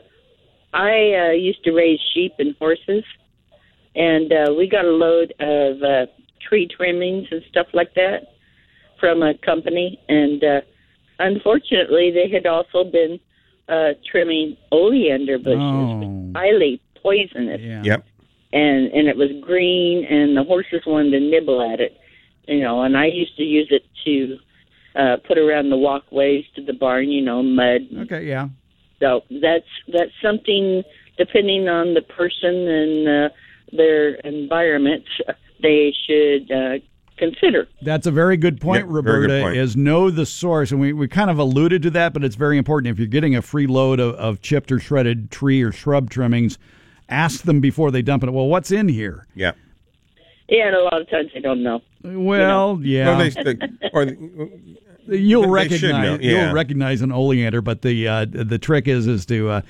Speaker 4: I uh, used to raise sheep and horses, and uh, we got a load of uh, tree trimmings and stuff like that from a company, and uh, unfortunately, they had also been uh, trimming oleander bushes,
Speaker 2: Oh.
Speaker 4: highly poisonous,
Speaker 2: Yeah.
Speaker 3: Yep.
Speaker 4: and and it was green, and the horses wanted to nibble at it, you know. And I used to use it to uh, put around the walkways to the barn, you know, mud
Speaker 2: Okay, yeah.
Speaker 4: So that's that's something depending on the person and uh, their environment they should uh, consider.
Speaker 2: That's a very good point,
Speaker 3: Yeah, very good
Speaker 2: Roberta,
Speaker 3: point.
Speaker 2: is know the source. And we, we kind of alluded to that, but it's very important. If you're getting a free load of, of chipped or shredded tree or shrub trimmings, ask them before they dump it. Well, what's in here?
Speaker 3: Yeah.
Speaker 4: Yeah, and a lot of times they don't know.
Speaker 2: Well, yeah.
Speaker 3: No, they, they, or the,
Speaker 2: you'll
Speaker 3: they
Speaker 2: recognize
Speaker 3: yeah.
Speaker 2: you'll recognize an oleander, but the uh, the trick is is to uh,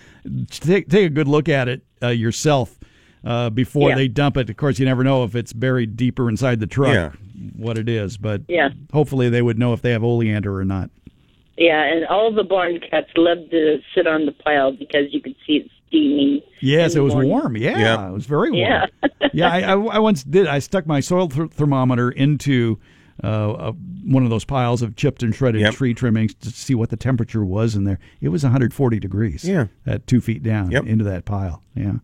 Speaker 2: take take a good look at it uh, yourself uh, before
Speaker 4: Yeah.
Speaker 2: they dump it. Of course, you never know if it's buried deeper inside the truck
Speaker 3: Yeah.
Speaker 2: what it is, but
Speaker 4: Yeah.
Speaker 2: hopefully they would know if they have oleander or not.
Speaker 4: Yeah, and all the barn cats love to sit on the pile because you can see it steaming.
Speaker 2: Yes, it was
Speaker 4: morning.
Speaker 2: warm. Yeah,
Speaker 3: Yeah.
Speaker 2: it was very warm.
Speaker 4: Yeah.
Speaker 2: yeah, I, I, I once did. I stuck my soil th- thermometer into uh, uh, one of those piles of chipped and shredded
Speaker 3: Yep.
Speaker 2: tree trimmings to see what the temperature was in there. It was 140 degrees.
Speaker 3: Yeah.
Speaker 2: at two feet down
Speaker 3: Yep.
Speaker 2: into that pile. Yeah.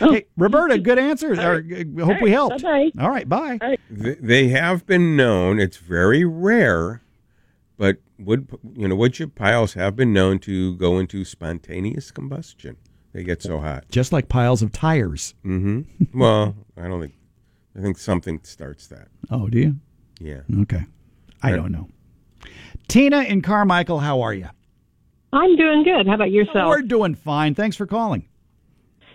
Speaker 4: Oh.
Speaker 2: Hey, Roberta, good answer. Or, uh, hope we
Speaker 4: All
Speaker 2: helped.
Speaker 4: right,
Speaker 2: All right, bye.
Speaker 4: All right.
Speaker 3: They have been known. It's very rare, but wood you know wood chip piles have been known to go into spontaneous combustion. They get so hot.
Speaker 2: Just like piles of tires.
Speaker 3: Mm-hmm. well, I don't think. I think something starts that.
Speaker 2: Oh, do you?
Speaker 3: Yeah.
Speaker 2: Okay. I
Speaker 3: Right.
Speaker 2: don't know. Tina and Carmichael, how are you?
Speaker 5: I'm doing good. How about yourself?
Speaker 2: We're doing fine. Thanks for calling.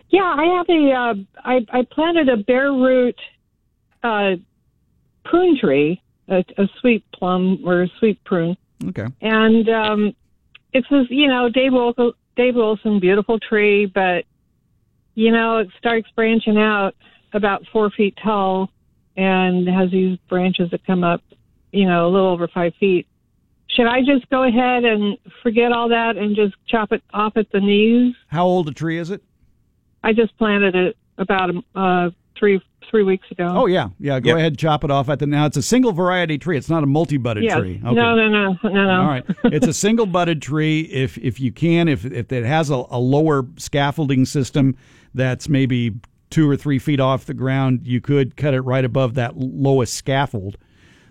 Speaker 5: Yeah, I have a. Uh, I, I planted a bare root uh, prune tree, a, a sweet plum or a sweet prune,
Speaker 2: Okay.
Speaker 5: and um, it's this, you know, Dave Wilson, Dave Wilson, beautiful tree, but you know, it starts branching out about four feet tall, and has these branches that come up, you know, a little over five feet. Should I just go ahead and forget all that and just chop it off at the knees?
Speaker 2: How old a tree is it?
Speaker 5: I just planted it about uh, three three weeks ago.
Speaker 2: Oh yeah, yeah. Go
Speaker 3: Yep.
Speaker 2: ahead, chop it off at the. Now it's a single variety tree. It's not a multi-budded
Speaker 5: yeah.
Speaker 2: tree. Okay.
Speaker 5: No, no, no, no, no.
Speaker 2: All right, it's a single budded tree. If if you can, if if it has a, a lower scaffolding system that's maybe two or three feet off the ground, you could cut it right above that lowest scaffold.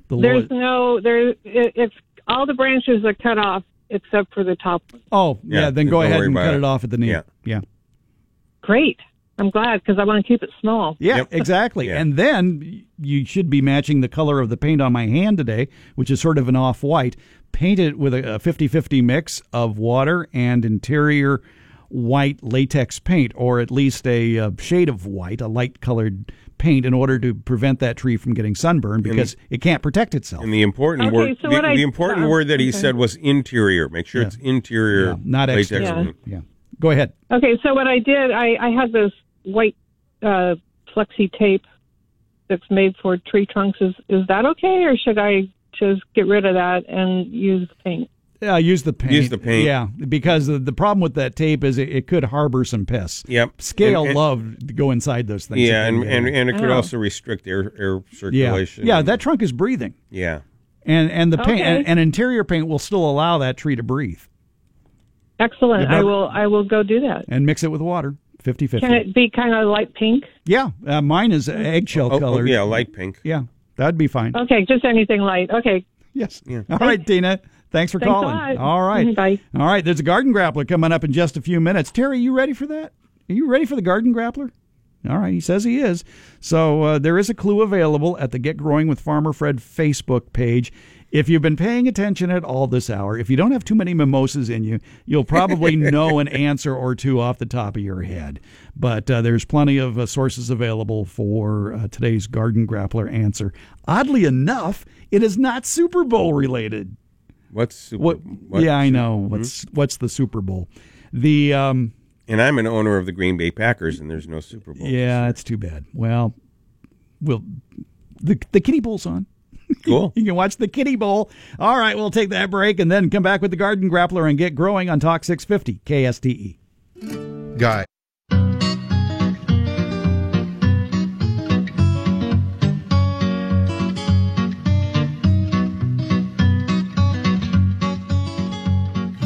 Speaker 2: The
Speaker 5: There's
Speaker 2: lowest,
Speaker 5: no there. It, it's all the branches are cut off except for the top.
Speaker 2: oh yeah,
Speaker 3: Yeah,
Speaker 2: then go ahead and cut
Speaker 3: it.
Speaker 2: it off at the knee.
Speaker 3: Yeah.
Speaker 2: yeah.
Speaker 5: Great. I'm glad because I want to keep it small.
Speaker 2: Yeah,
Speaker 3: Yep.
Speaker 2: exactly.
Speaker 3: Yeah.
Speaker 2: And then you should be matching the color of the paint on my hand today, which is sort of an off white. Paint it with a 50 50 mix of water and interior white latex paint, or at least a, uh shade of white, a light colored paint, in order to prevent that tree from getting sunburned because it can't protect itself.
Speaker 3: And the important
Speaker 5: Okay,
Speaker 3: word,
Speaker 5: so
Speaker 3: the,
Speaker 5: what I-
Speaker 3: the important
Speaker 5: uh,
Speaker 3: word that he
Speaker 5: okay.
Speaker 3: said was interior. Make sure it's interior,
Speaker 2: Yeah, not
Speaker 3: latex
Speaker 2: exterior.
Speaker 3: paint.
Speaker 2: Yeah. Go ahead.
Speaker 5: Okay, so what I did, I, I had this white uh, flexi tape that's made for tree trunks is is that okay, or should I just get rid of that and use paint?
Speaker 2: Yeah, use the paint.
Speaker 3: Use the paint.
Speaker 2: Yeah, because the, the problem with that tape is it, it could harbor some piss.
Speaker 3: Yep.
Speaker 2: Scale
Speaker 3: And- and-
Speaker 2: love to go inside those things.
Speaker 3: Yeah, and, and, and it could
Speaker 5: Oh.
Speaker 3: also restrict air air circulation.
Speaker 2: yeah, yeah, that trunk is breathing,
Speaker 3: Yeah.
Speaker 2: and and the paint and, and interior paint will still allow that tree to breathe
Speaker 5: Excellent.
Speaker 2: You've
Speaker 5: I will. I will go do that.
Speaker 2: and mix it with water. 50-50.
Speaker 5: Can it be kind of light pink?
Speaker 2: Yeah, uh, mine is eggshell
Speaker 3: Oh, oh, yeah, light pink.
Speaker 2: Yeah, that'd be fine.
Speaker 5: Okay, just anything light. Okay.
Speaker 2: Yes.
Speaker 3: Yeah.
Speaker 2: All right, Tina. Thanks for
Speaker 5: Thanks
Speaker 2: calling. All right.
Speaker 5: Bye.
Speaker 2: All right. There's a garden grappler coming up in just a few minutes. Terry, you ready for that? Are you ready for the garden grappler? All right. He says he is. So uh, there is a clue available at the Get Growing with Farmer Fred Facebook page. If you've been paying attention at all this hour, if you don't have too many mimosas in you, you'll probably know an answer or two off the top of your head. But uh, there's plenty of uh, sources available for uh, today's garden grappler answer. Oddly enough, it is not Super Bowl related.
Speaker 3: What's super,
Speaker 2: What?
Speaker 3: what-
Speaker 2: Yeah, I know. What's what's the Super Bowl? The um,
Speaker 3: And I'm an owner of the Green Bay Packers, and there's no Super Bowl.
Speaker 2: yeah, it's too bad. Well, we'll the the Kitty Bowl's on.
Speaker 3: Cool.
Speaker 2: You can watch the Kitty Bowl. All right, we'll take that break and then come back with the Garden Grappler and get growing on Talk 650 KSTE.
Speaker 6: guy.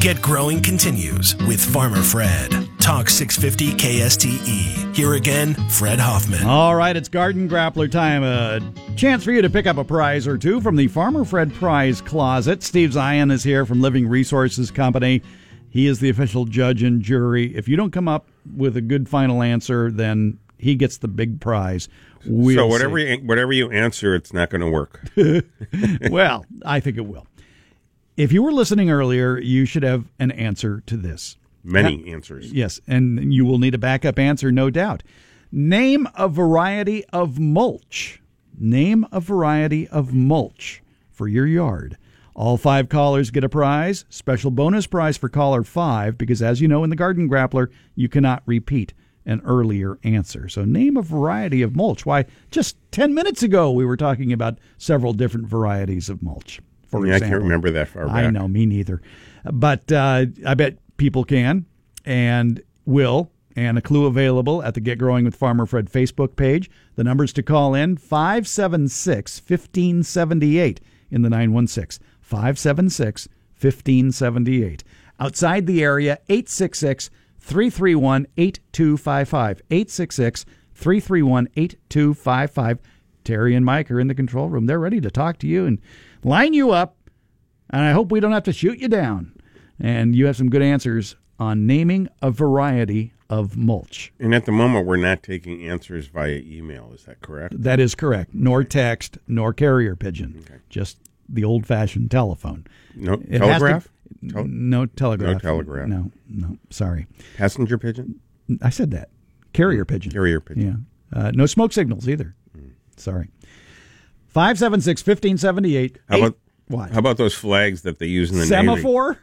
Speaker 1: Get Growing continues with Farmer Fred. Talk 650 KSTE. Here again, Fred Hoffman.
Speaker 2: All right, it's Garden Grappler time. A chance for you to pick up a prize or two from the Farmer Fred Prize Closet. Steve Zien is here from Living Resources Company. He is the official judge and jury. If you don't come up with a good final answer, then he gets the big prize. We'll
Speaker 3: so whatever
Speaker 2: see.
Speaker 3: you, whatever you answer, it's not going to work.
Speaker 2: well, I think it will. If you were listening earlier, you should have an answer to this.
Speaker 3: Many answers.
Speaker 2: Yes, and you will need a backup answer, no doubt. Name a variety of mulch. Name a variety of mulch for your yard. All five callers get a prize. Special bonus prize for caller five, because as you know in the Garden Grappler, you cannot repeat an earlier answer. So name a variety of mulch. Why, just 10 minutes ago, we were talking about several different varieties of mulch. For
Speaker 3: I
Speaker 2: example.
Speaker 3: can't remember that far back.
Speaker 2: I know, me neither. But uh, I bet people can and will. And a clue available at the Get Growing with Farmer Fred Facebook page. The numbers to call in 576 1578 in the 916. 576 1578. Outside the area, 866 331 8255. 866 331 8255. Terry and Mike are in the control room. They're ready to talk to you and line you up. And I hope we don't have to shoot you down. And you have some good answers on naming a variety of mulch.
Speaker 3: And at the moment, we're not taking answers via email. Is that correct?
Speaker 2: That is correct. Nor text, nor carrier pigeon. Just the old fashioned telephone.
Speaker 3: No
Speaker 2: It to-
Speaker 3: telegraph. Tel-
Speaker 2: no telegraph.
Speaker 3: No telegraph.
Speaker 2: No, no. Sorry.
Speaker 3: passenger pigeon.
Speaker 2: I said that. Carrier pigeon.
Speaker 3: Carrier pigeon.
Speaker 2: Yeah. Uh, no smoke signals either. Sorry. 576 1578.
Speaker 3: How about
Speaker 2: What?
Speaker 3: How about those flags that they use in the?
Speaker 2: Semaphore?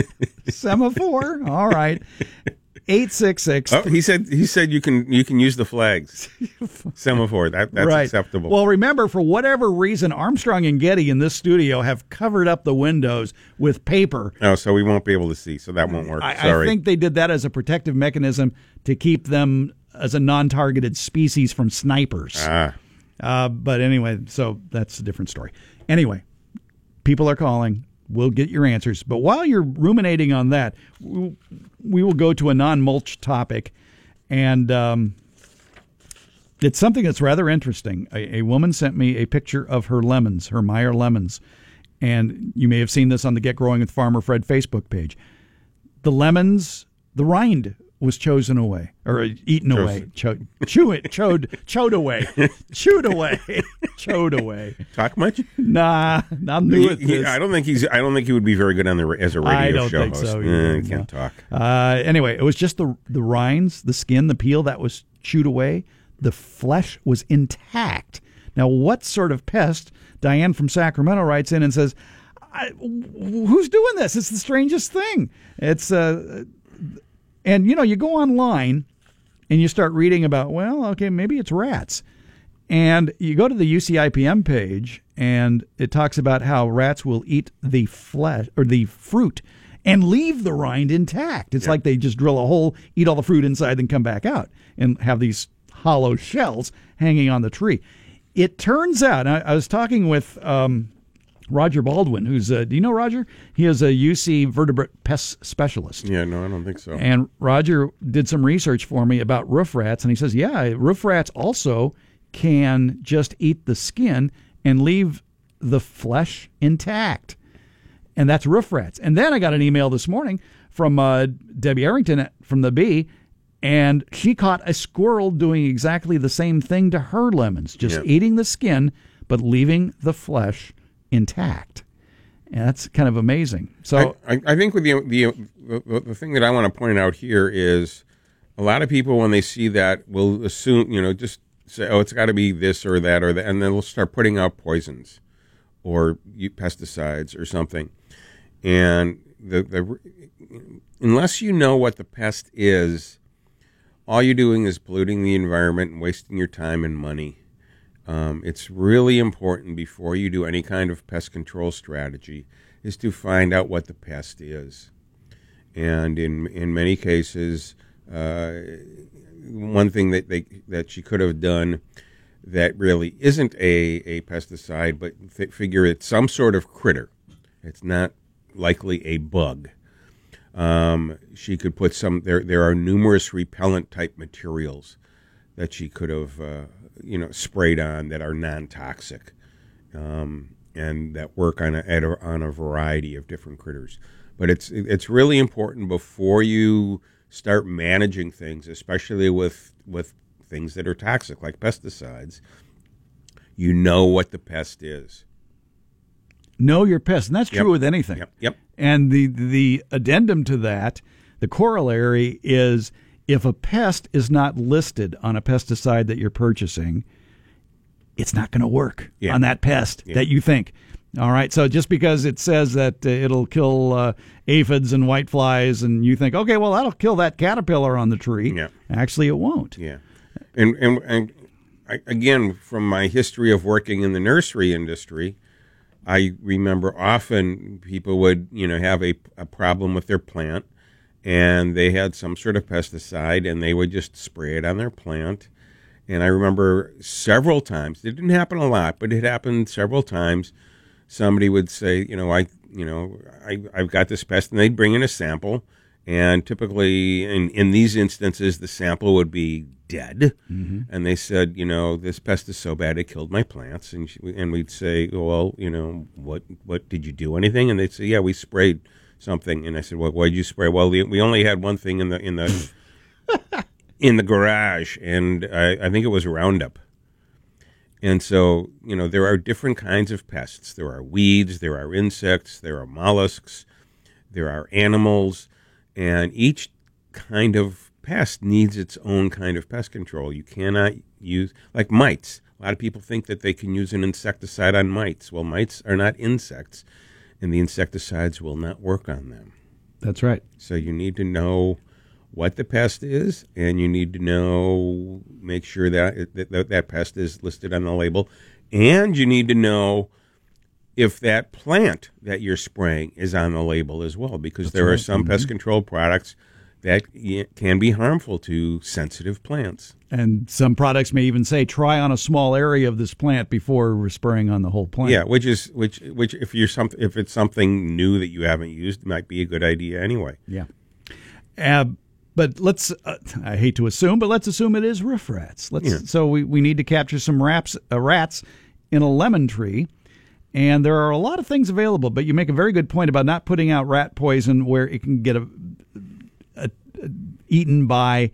Speaker 2: Semaphore? All right. 866
Speaker 3: Oh, he said he said you can you can use the flags. Semaphore. That that's
Speaker 2: right.
Speaker 3: acceptable.
Speaker 2: Well, remember, for whatever reason, Armstrong and Getty in this studio have covered up the windows with paper.
Speaker 3: oh, so we won't be able to see. So that won't work.
Speaker 2: I,
Speaker 3: Sorry.
Speaker 2: I think they did that as a protective mechanism to keep them as a non-targeted species from snipers.
Speaker 3: ah,
Speaker 2: Uh, but anyway, so that's a different story. Anyway, people are calling. We'll get your answers. But while you're ruminating on that, we will go to a non mulch topic. And um, it's something that's rather interesting. A, a woman sent me a picture of her lemons, her Meyer lemons. And you may have seen this on the Get Growing with Farmer Fred Facebook page. The lemons, the rind was chosen away or eaten away. Cho- chew it, chowed, chowed away, chewed away, chowed away.
Speaker 3: talk much?
Speaker 2: Nah, I'm new at
Speaker 3: He- he-
Speaker 2: this.
Speaker 3: I don't think he's. I don't think he would be very good on the as a radio
Speaker 2: I don't
Speaker 3: show
Speaker 2: think
Speaker 3: host.
Speaker 2: so
Speaker 3: Eh,
Speaker 2: either,
Speaker 3: he can't talk.
Speaker 2: Uh, anyway, it was just the the rinds, the skin, the peel that was chewed away. The flesh was intact. Now, what sort of pest? Diane from Sacramento writes in and says, I, "Who's doing this? It's the strangest thing. It's uh, and you know, you go online and you start reading about, well, okay, maybe it's rats." And you go to the UCIPM page, and it talks about how rats will eat the flesh or the fruit and leave the rind intact. It's like they just drill a hole, eat all the fruit inside, then come back out and have these hollow shells hanging on the tree. It turns out, I, I was talking with um, Roger Baldwin, who's a, do you know Roger? He is a UC vertebrate pest specialist.
Speaker 3: Yeah, no, I don't think so.
Speaker 2: And Roger did some research for me about roof rats, and he says, yeah, roof rats also can just eat the skin and leave the flesh intact. And that's roof rats. And then I got an email this morning from uh, Debbie Arrington from the Bee, and she caught a squirrel doing exactly the same thing to her lemons, just
Speaker 3: Yeah.
Speaker 2: eating the skin but leaving the flesh intact. And that's kind of amazing. So
Speaker 3: I, I, I think with the, the the the thing that I want to point out here is a lot of people when they see that will assume you know just say oh it's got to be this or that or that and then they'll start putting out poisons or pesticides or something and the the unless you know what the pest is all you're doing is polluting the environment and wasting your time and money um, it's really important before you do any kind of pest control strategy is to find out what the pest is. And in in many cases, uh, one thing that they that she could have done that really isn't a, a pesticide, but f- figure it's some sort of critter. It's not likely a bug. Um, she could put some. There there are numerous repellent type materials that she could have uh, you know sprayed on that are non-toxic um, and that work on a, at a on a variety of different critters. But it's it's really important before you start managing things, especially with with things that are toxic like pesticides. You know what the pest is.
Speaker 2: know your pest. And that's true
Speaker 3: Yep.
Speaker 2: with anything.
Speaker 3: Yep. Yep.
Speaker 2: And the the addendum to that, the corollary is if a pest is not listed on a pesticide that you're purchasing, it's not going to work
Speaker 3: Yeah.
Speaker 2: on that pest that you think. All right, so just because it says that uh, it'll kill uh, aphids and whiteflies, and you think, okay, well, that'll kill that caterpillar on the tree.
Speaker 3: Yeah.
Speaker 2: Actually, it won't.
Speaker 3: Yeah, and and and I, again, from my history of working in the nursery industry, I remember often people would you know have a, a problem with their plant, and they had some sort of pesticide, and they would just spray it on their plant. And I remember several times. It didn't happen a lot, but it happened several times. Somebody would say, you know, I, you know, I, I've got this pest, and they'd bring in a sample, and typically, in in these instances, the sample would be dead, mm-hmm. and they said, you know, this pest is so bad it killed my plants, and she, and we'd say, well, you know, what what did you do anything? And they'd say, yeah, we sprayed something, and I said, well, did you spray? Well, we we only had one thing in the in the in the garage, and I, I think it was Roundup. And so, you know, there are different kinds of pests. There are weeds, there are insects, there are mollusks, there are animals, and each kind of pest needs its own kind of pest control. You cannot use, like mites. A lot of people think that they can use an insecticide on mites. Well, mites are not insects, and the insecticides will not work on them.
Speaker 2: That's right.
Speaker 3: So you need to know what the pest is, and you need to know, make sure that that, that pest is listed on the label, and you need to know if that plant that you're spraying is on the label as well, because there are some mm-hmm. pest control products that can be harmful to sensitive plants.
Speaker 2: And some products may even say try on a small area of this plant before spraying on the whole plant.
Speaker 3: Yeah, which is which which if you're some if it's something new that you haven't used, might be a good idea anyway.
Speaker 2: Yeah. Uh, but let's, uh, I hate to assume, but let's assume it is roof rats. Let's,
Speaker 3: Yeah.
Speaker 2: So we, we need to capture some rats uh, rats in a lemon tree. And there are a lot of things available, but you make a very good point about not putting out rat poison where it can get a- eaten by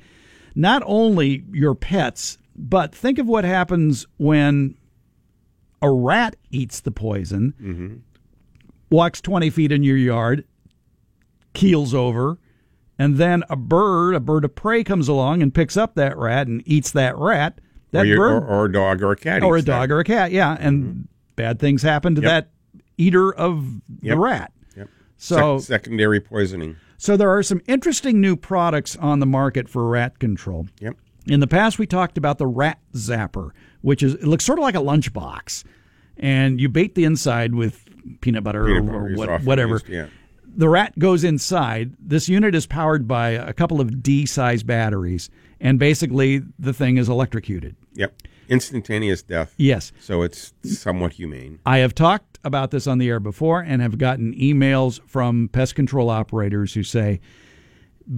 Speaker 2: not only your pets, but think of what happens when a rat eats the poison, mm-hmm. walks 20 feet in your yard, keels over, and then a bird, a bird of prey, comes along and picks up that rat and eats that rat. That
Speaker 3: or, your,
Speaker 2: bird,
Speaker 3: or, or a dog or a cat.
Speaker 2: or a
Speaker 3: eats that.
Speaker 2: dog or a cat, yeah, and mm-hmm. bad things happen to
Speaker 3: Yep.
Speaker 2: that eater of
Speaker 3: Yep.
Speaker 2: the rat.
Speaker 3: Yep.
Speaker 2: So,
Speaker 3: Sec- secondary poisoning.
Speaker 2: So there are some interesting new products on the market for rat control.
Speaker 3: Yep.
Speaker 2: In the past, we talked about the rat zapper, which is it looks sort of like a lunchbox, and you bait the inside with peanut butter
Speaker 3: Peanut
Speaker 2: or,
Speaker 3: butter
Speaker 2: or what- whatever.
Speaker 3: used, yeah.
Speaker 2: The rat goes inside. This unit is powered by a couple of D-size batteries, and basically the thing is electrocuted.
Speaker 3: Yep. Instantaneous death.
Speaker 2: Yes.
Speaker 3: So it's somewhat humane.
Speaker 2: I have talked about this on the air before and have gotten emails from pest control operators who say,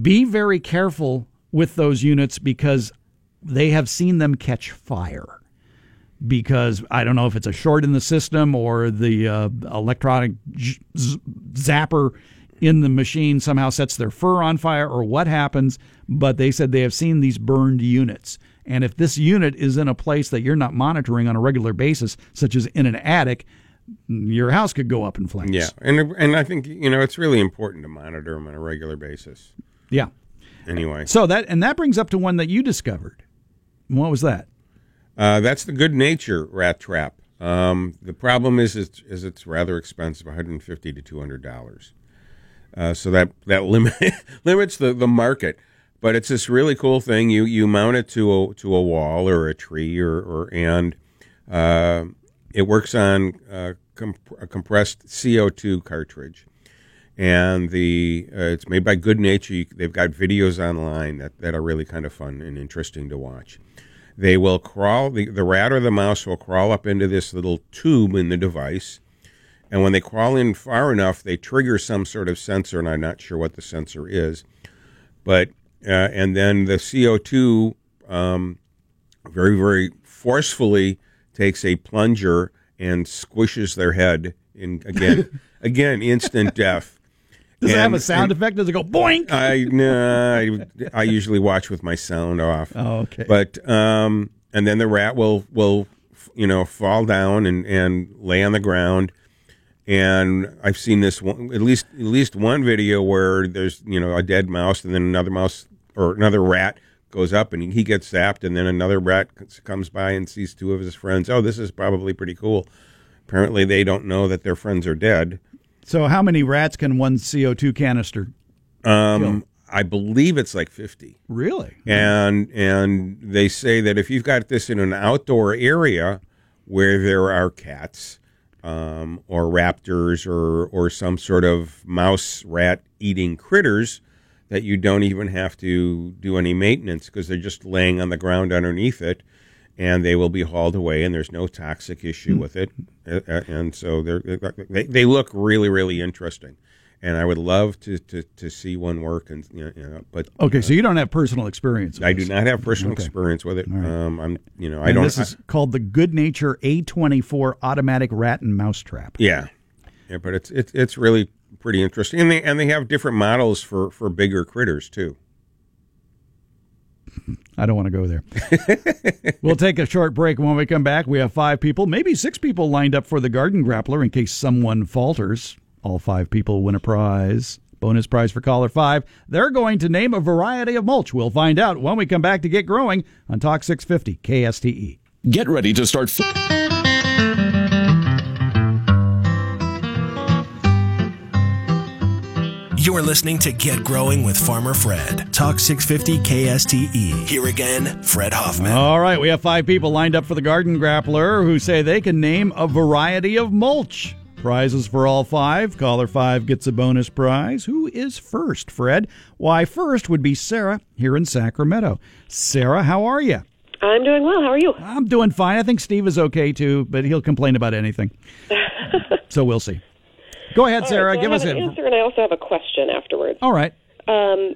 Speaker 2: be very careful with those units because they have seen them catch fire. Because I don't know if it's a short in the system or the uh, electronic z- zapper in the machine somehow sets their fur on fire or what happens, but they said they have seen these burned units. And if this unit is in a place that you're not monitoring on a regular basis, such as in an attic, your house could go up in flames.
Speaker 3: Yeah. And and I think you know it's really important to monitor them on a regular basis.
Speaker 2: Yeah.
Speaker 3: Anyway,
Speaker 2: So that and that brings up to one that you discovered. What was that?
Speaker 3: uh, that's the Goodnature rat trap. Um, the problem is, is is it's rather expensive, 150 to 200 dollars. Uh, so that that limit limits the, the market. But it's this really cool thing. You you mount it to a to a wall or a tree or, or and uh, it works on uh, comp- a compressed CO two cartridge, and the uh, it's made by Goodnature. They've got videos online that, that are really kind of fun and interesting to watch. They will crawl the, the rat or the mouse will crawl up into this little tube in the device, and when they crawl in far enough, they trigger some sort of sensor, and I'm not sure what the sensor is, but uh, and then the CO two um, very very forcefully takes a plunger and squishes their head in again again instant death.
Speaker 2: Does it have a sound
Speaker 3: and
Speaker 2: effect? Does it go boink?
Speaker 3: I no, I, I usually watch with my sound off.
Speaker 2: Oh, okay.
Speaker 3: But um, and then the rat will will you know fall down and and lay on the ground. And I've seen this one, at least at least one video where there's you know a dead mouse and then another mouse or another rat goes up and he gets zapped and then another rat comes by and sees two of his friends. Oh, this is probably pretty cool. Apparently, they don't know that their friends are dead.
Speaker 2: So how many rats can one CO2 canister?
Speaker 3: Um, I believe it's like fifty.
Speaker 2: Really?
Speaker 3: and and they say that if you've got this in an outdoor area where there are cats um, or raptors or or some sort of mouse rat eating critters that you don't even have to do any maintenance because they're just laying on the ground underneath it and they will be hauled away and there's no toxic issue with it Uh, uh, and so they're, they they look really really interesting and I would love to, to, to see one work and you know, but
Speaker 2: Okay, so you don't have personal experience. with
Speaker 3: I do
Speaker 2: this.
Speaker 3: not have personal
Speaker 2: Okay.
Speaker 3: experience with it. Um, I'm, you know, I
Speaker 2: And
Speaker 3: don't.
Speaker 2: this is called the Goodnature A24 automatic rat and mouse trap.
Speaker 3: yeah, yeah, but it's it's it's really pretty interesting, and they and they have different models for for bigger critters too.
Speaker 2: I don't want to go there. we'll take a short break. When we come back, we have five people, maybe six people lined up for the Garden Grappler in case someone falters. All five people win a prize. Bonus prize for caller five. They're going to name a variety of mulch. We'll find out when we come back to get growing on Talk 650 KSTE.
Speaker 6: Get ready to start. F-
Speaker 1: You're listening to Get Growing with Farmer Fred. Talk 650 KSTE. Here again, Fred Hoffman.
Speaker 2: All right, we have five people lined up for the Garden Grappler who say they can name a variety of mulch. Prizes for all five. Caller five gets a bonus prize. Who is first, Fred? Why, first would be Sarah here in Sacramento. Sarah, how are you?
Speaker 7: I'm doing well. How are you?
Speaker 2: I'm doing fine. I think Steve is okay too, but he'll complain about anything. so we'll see. Go ahead, Sarah.
Speaker 7: All right, so
Speaker 2: Give
Speaker 7: I
Speaker 2: us
Speaker 7: an
Speaker 2: it.
Speaker 7: answer, and I also have a question afterwards.
Speaker 2: All right.
Speaker 7: Um,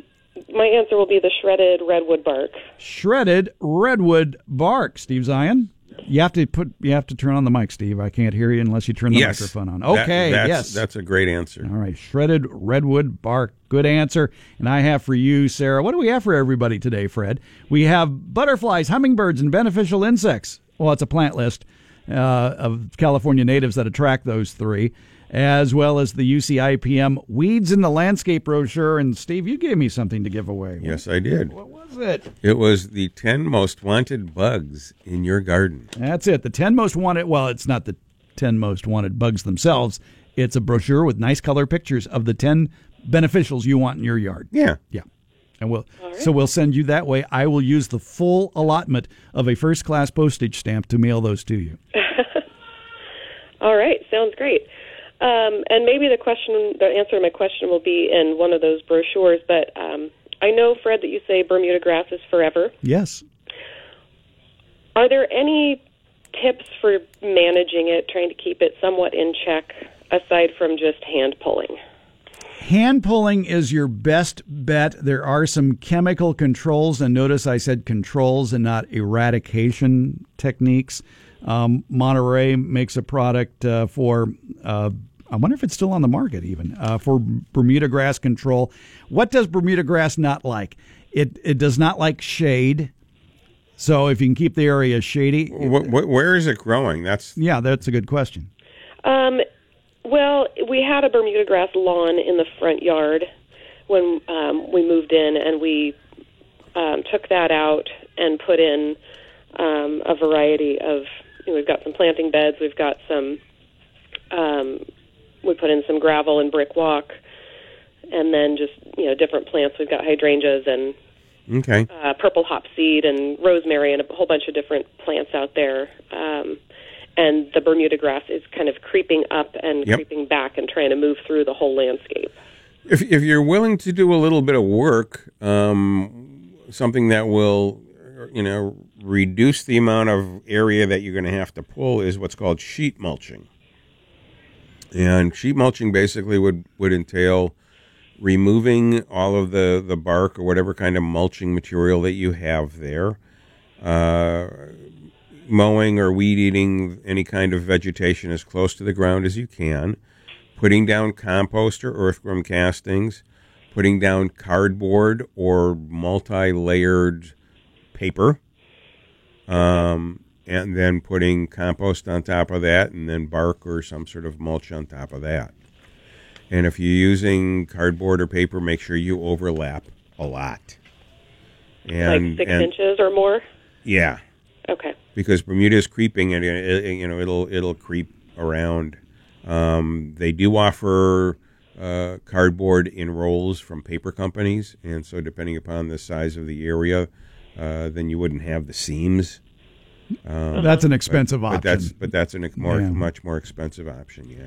Speaker 7: my answer will be the shredded redwood bark.
Speaker 2: Shredded redwood bark. Steve Zien. You have to put. You have to turn on the mic, Steve. I can't hear you unless you turn the
Speaker 3: yes,
Speaker 2: microphone on.
Speaker 3: That-
Speaker 2: Okay.
Speaker 3: that's,
Speaker 2: yes.
Speaker 3: that's a great answer.
Speaker 2: All right, shredded redwood bark. Good answer. And I have for you, Sarah. What do we have for everybody today, Fred? We have butterflies, hummingbirds, and beneficial insects. Well, it's a plant list uh, of California natives that attract those three, as well as the UCIPM Weeds in the Landscape brochure. And Steve, you gave me something to give away.
Speaker 3: Yes, I did.
Speaker 2: What was it?
Speaker 3: It was the ten most wanted bugs in your garden.
Speaker 2: That's it. The 10 most wanted. Well, it's not the 10 most wanted bugs themselves. It's a brochure with nice color pictures of the 10 beneficials you want in your yard.
Speaker 3: Yeah,
Speaker 2: Yeah. And we'll so we'll send you that way. I will use the full allotment of a first class postage stamp to mail those to you.
Speaker 7: All right, sounds great. Um, and maybe the question, the answer to my question will be in one of those brochures. But um, I know, Fred, that you say Bermuda grass is forever.
Speaker 2: Yes.
Speaker 7: Are there any tips for managing it, trying to keep it somewhat in check, aside from just hand pulling?
Speaker 2: Hand pulling is your best bet. There are some chemical controls, and notice I said controls and not eradication techniques. Um, Monterey makes a product uh, for, uh, I wonder if it's still on the market even, uh, for Bermuda grass control. What does Bermuda grass not like? It, it does not like shade. So if you can keep the area shady,
Speaker 3: Wh- wh- where is it growing? That's
Speaker 2: yeah, that's a good question.
Speaker 7: Um, well, we had a Bermuda grass lawn in the front yard when um, we moved in, and we um, took that out and put in um, a variety of. You know, we've got some planting beds. We've got some. Um, we put in some gravel and brick walk, and then just you know different plants. We've got hydrangeas and
Speaker 3: okay.
Speaker 7: uh, purple hop seed and rosemary and a whole bunch of different plants out there. Um, and the Bermuda grass is kind of creeping up and
Speaker 3: Yep.
Speaker 7: creeping back and trying to move through the whole landscape.
Speaker 3: If if you're willing to do a little bit of work, um, something that will, you know, reduce the amount of area that you're going to have to pull is what's called sheet mulching. And sheet mulching basically would would entail removing all of the the bark or whatever kind of mulching material that you have there. Uh, mowing or weed eating any kind of vegetation as close to the ground as you can, putting down compost or earthworm castings, putting down cardboard or multi layered paper, um, and then putting compost on top of that, and then bark or some sort of mulch on top of that. And if you're using cardboard or paper, make sure you overlap a lot. And,
Speaker 7: like six
Speaker 3: and
Speaker 7: inches or more.
Speaker 3: yeah,
Speaker 7: Okay.
Speaker 3: because Bermuda is creeping, and it, it- you know it'll it'll creep around. Um, they do offer uh, cardboard in rolls from paper companies, and so depending upon the size of the area, uh, then you wouldn't have the seams.
Speaker 2: That's an expensive
Speaker 3: But
Speaker 2: option.
Speaker 3: that's but that's a more
Speaker 2: Yeah.
Speaker 3: much more expensive option. Yeah,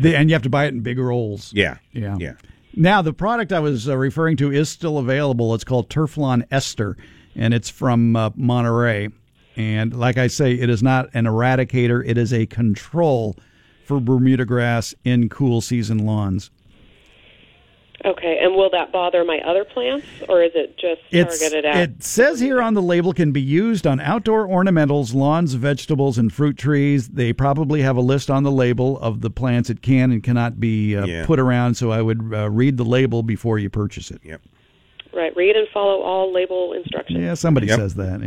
Speaker 2: The- and you have to buy it in big rolls.
Speaker 3: yeah,
Speaker 2: Yeah.
Speaker 3: yeah.
Speaker 2: Now, the product I was uh, referring to is still available. It's called Turflon Ester, and it's from uh, Monterey. And like I say, it is not an eradicator, it is a control for Bermuda grass in cool season lawns.
Speaker 7: Okay. And will that bother my other plants, or is it just
Speaker 2: It's,
Speaker 7: targeted at?
Speaker 2: it says here on the label can be used on outdoor ornamentals, lawns, vegetables, and fruit trees. They probably have a list on the label of the plants it can and cannot be uh,
Speaker 3: Yeah.
Speaker 2: put around. So I would uh, read the label before you purchase it.
Speaker 3: Yep.
Speaker 7: Right. Read and follow all label instructions.
Speaker 2: Yeah, somebody
Speaker 3: Yep.
Speaker 2: says that.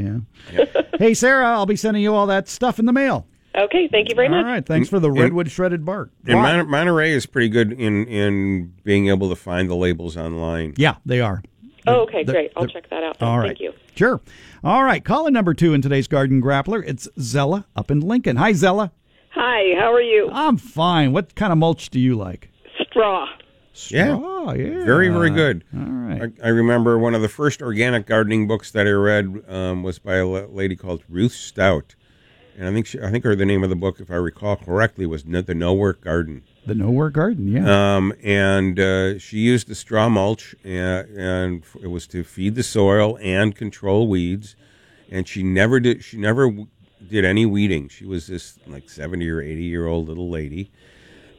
Speaker 2: Yeah. hey, Sarah, I'll be sending you all that stuff in the mail.
Speaker 7: Okay. Thank you very much.
Speaker 2: All right, Thanks for the redwood shredded bark.
Speaker 3: And
Speaker 2: Why?
Speaker 3: Mon- Monterey is pretty good in in being able to find the labels online.
Speaker 2: yeah, they are.
Speaker 7: Oh, okay.
Speaker 2: the-
Speaker 7: great. I'll check that out.
Speaker 2: All right.
Speaker 7: Thank you.
Speaker 2: Sure. All right. Caller number two in today's Garden Grappler. It's Zella up in Lincoln. Hi, Zella.
Speaker 8: Hi, how are you?
Speaker 2: I'm fine. What kind of mulch do you like?
Speaker 8: Straw.
Speaker 3: Yeah.
Speaker 2: Oh, yeah.
Speaker 3: Very, very good.
Speaker 2: All right.
Speaker 3: I, I remember one of the first organic gardening books that I read um, was by a lady called Ruth Stout, and I think she, I think her the name of the book, if I recall correctly, was the No Work Garden.
Speaker 2: The Nowhere Garden. Yeah.
Speaker 3: Um, and uh, she used the straw mulch, and, and it was to feed the soil and control weeds. And she never did. She never w- did any weeding. She was this like seventy or eighty year old little lady.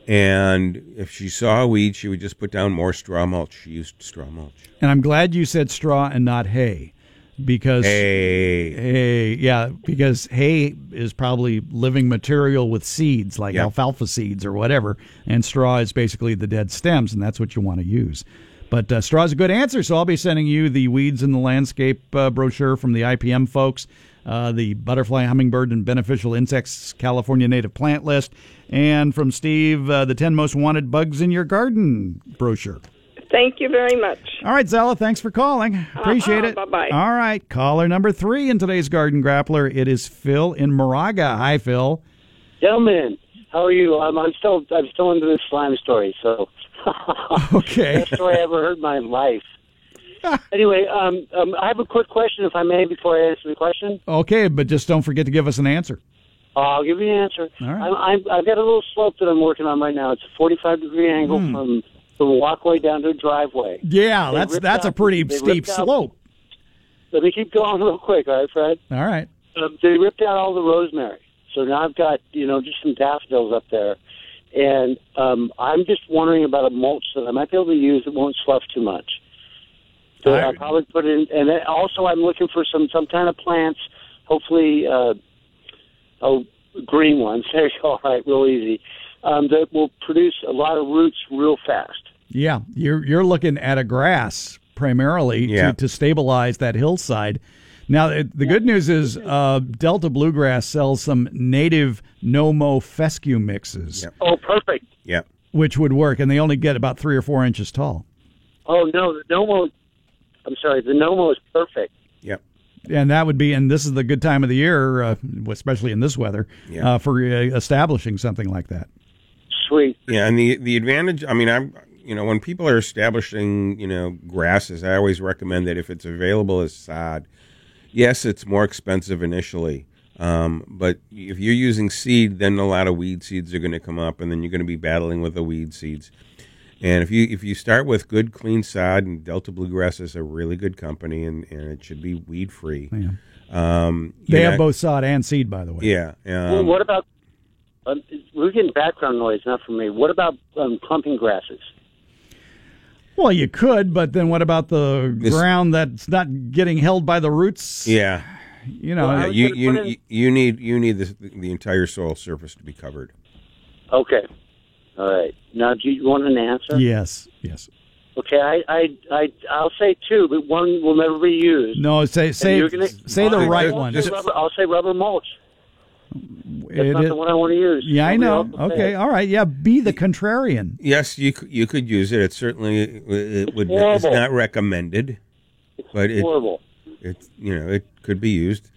Speaker 3: And if she saw a weed, she would just put down more straw mulch. She used straw mulch.
Speaker 2: and I'm glad you said straw and not hay, because
Speaker 3: Hey,
Speaker 2: hay, yeah, because hay is probably living material with seeds like
Speaker 3: Yeah.
Speaker 2: alfalfa seeds or whatever, and straw is basically the dead stems, and that's what you want to use. But uh, straw is a good answer, so I'll be sending you the weeds in the landscape uh, brochure from the IPM folks, uh, the butterfly, hummingbird, and beneficial insects California native plant list, and from Steve, uh, the 10 most wanted bugs in your garden brochure.
Speaker 8: Thank you very much.
Speaker 2: All right, Zella, thanks for calling. Appreciate
Speaker 8: Uh-huh,
Speaker 2: it.
Speaker 8: bye-bye.
Speaker 2: All right, caller number three in today's Garden Grappler. It is Phil in Moraga. Hi, Phil.
Speaker 9: Gentlemen, how are you? I'm, I'm still I'm still into this slime story. So
Speaker 2: Okay.
Speaker 9: best story I ever heard in my life. anyway, um, um, I have a quick question, if I may, before I answer the question.
Speaker 2: Okay, but just don't forget to give us an answer.
Speaker 9: I'll give you the answer.
Speaker 2: All right.
Speaker 9: I'm, I'm, I've got a little slope that I'm working on right now. It's a 45 degree angle
Speaker 2: Hmm.
Speaker 9: from from a walkway down to a driveway.
Speaker 2: Yeah,
Speaker 9: They
Speaker 2: that's that's a pretty steep
Speaker 9: ripped out-
Speaker 2: slope.
Speaker 9: Let me keep going real quick, all right, Fred?
Speaker 2: All right.
Speaker 9: Um, they ripped out all the rosemary, so now I've got you know just some daffodils up there, and um, I'm just wondering about a mulch that I might be able to use that won't slough too much. So
Speaker 2: I-
Speaker 9: I'll probably put it in, and then also I'm looking for some some kind of plants, hopefully, uh, oh, green ones. There you go. All right, real easy. Um, that will produce a lot of roots real fast.
Speaker 2: Yeah, you're you're looking at a grass primarily
Speaker 3: Yeah.
Speaker 2: to, to stabilize that hillside. Now, the the good news is uh, Delta Bluegrass sells some native no-mo fescue mixes,
Speaker 3: Yep.
Speaker 9: Oh, perfect.
Speaker 3: Yeah.
Speaker 2: which would work, and they only get about three or four inches tall.
Speaker 9: Oh no, the Nomo. I'm sorry, the Nomo is perfect.
Speaker 3: Yep.
Speaker 2: And that would be, and this is the good time of the year, uh, especially in this weather,
Speaker 3: Yeah.
Speaker 2: uh, for uh, establishing something like that.
Speaker 9: Sweet.
Speaker 3: Yeah, and the the advantage. I mean, I'm you know when people are establishing you know grasses, I always recommend that if it's available as sod, yes, it's more expensive initially. Um, but if you're using seed, then a lot of weed seeds are going to come up, and then you're going to be battling with the weed seeds. And if you if you start with good clean sod, and Delta Bluegrass is a really good company, and, and it should be weed free.
Speaker 2: Yeah.
Speaker 3: Um,
Speaker 2: They
Speaker 3: you're
Speaker 2: have
Speaker 3: not-
Speaker 2: both sod and seed, by the way.
Speaker 3: Yeah.
Speaker 9: well,
Speaker 3: Um,
Speaker 9: what about? Um, we're getting background noise, not from me. What about um, clumping grasses?
Speaker 2: Well, you could, but then what about the
Speaker 3: This-
Speaker 2: ground that's not getting held by the roots?
Speaker 3: yeah.
Speaker 2: You know,
Speaker 9: Well, I
Speaker 3: you you,
Speaker 9: in-
Speaker 3: you need you need the, the entire soil surface to be covered.
Speaker 9: Okay. All right. Now, do you want an answer?
Speaker 2: yes, yes.
Speaker 9: Okay. I, I, I, I'll say two, but one will never be used.
Speaker 2: No, say say
Speaker 9: gonna-
Speaker 2: say the right
Speaker 3: I'll
Speaker 2: one.
Speaker 9: I'll say, rubber, I'll say rubber mulch. That's
Speaker 2: It
Speaker 9: not
Speaker 2: is-
Speaker 9: the one I want to use.
Speaker 2: yeah, I know.
Speaker 9: else will say
Speaker 2: Okay, all right. Yeah, be the contrarian.
Speaker 3: Yes, you you could use it. It certainly it would. It's
Speaker 9: Horrible.
Speaker 3: not recommended, but it
Speaker 9: Horrible.
Speaker 3: it you know it could be used.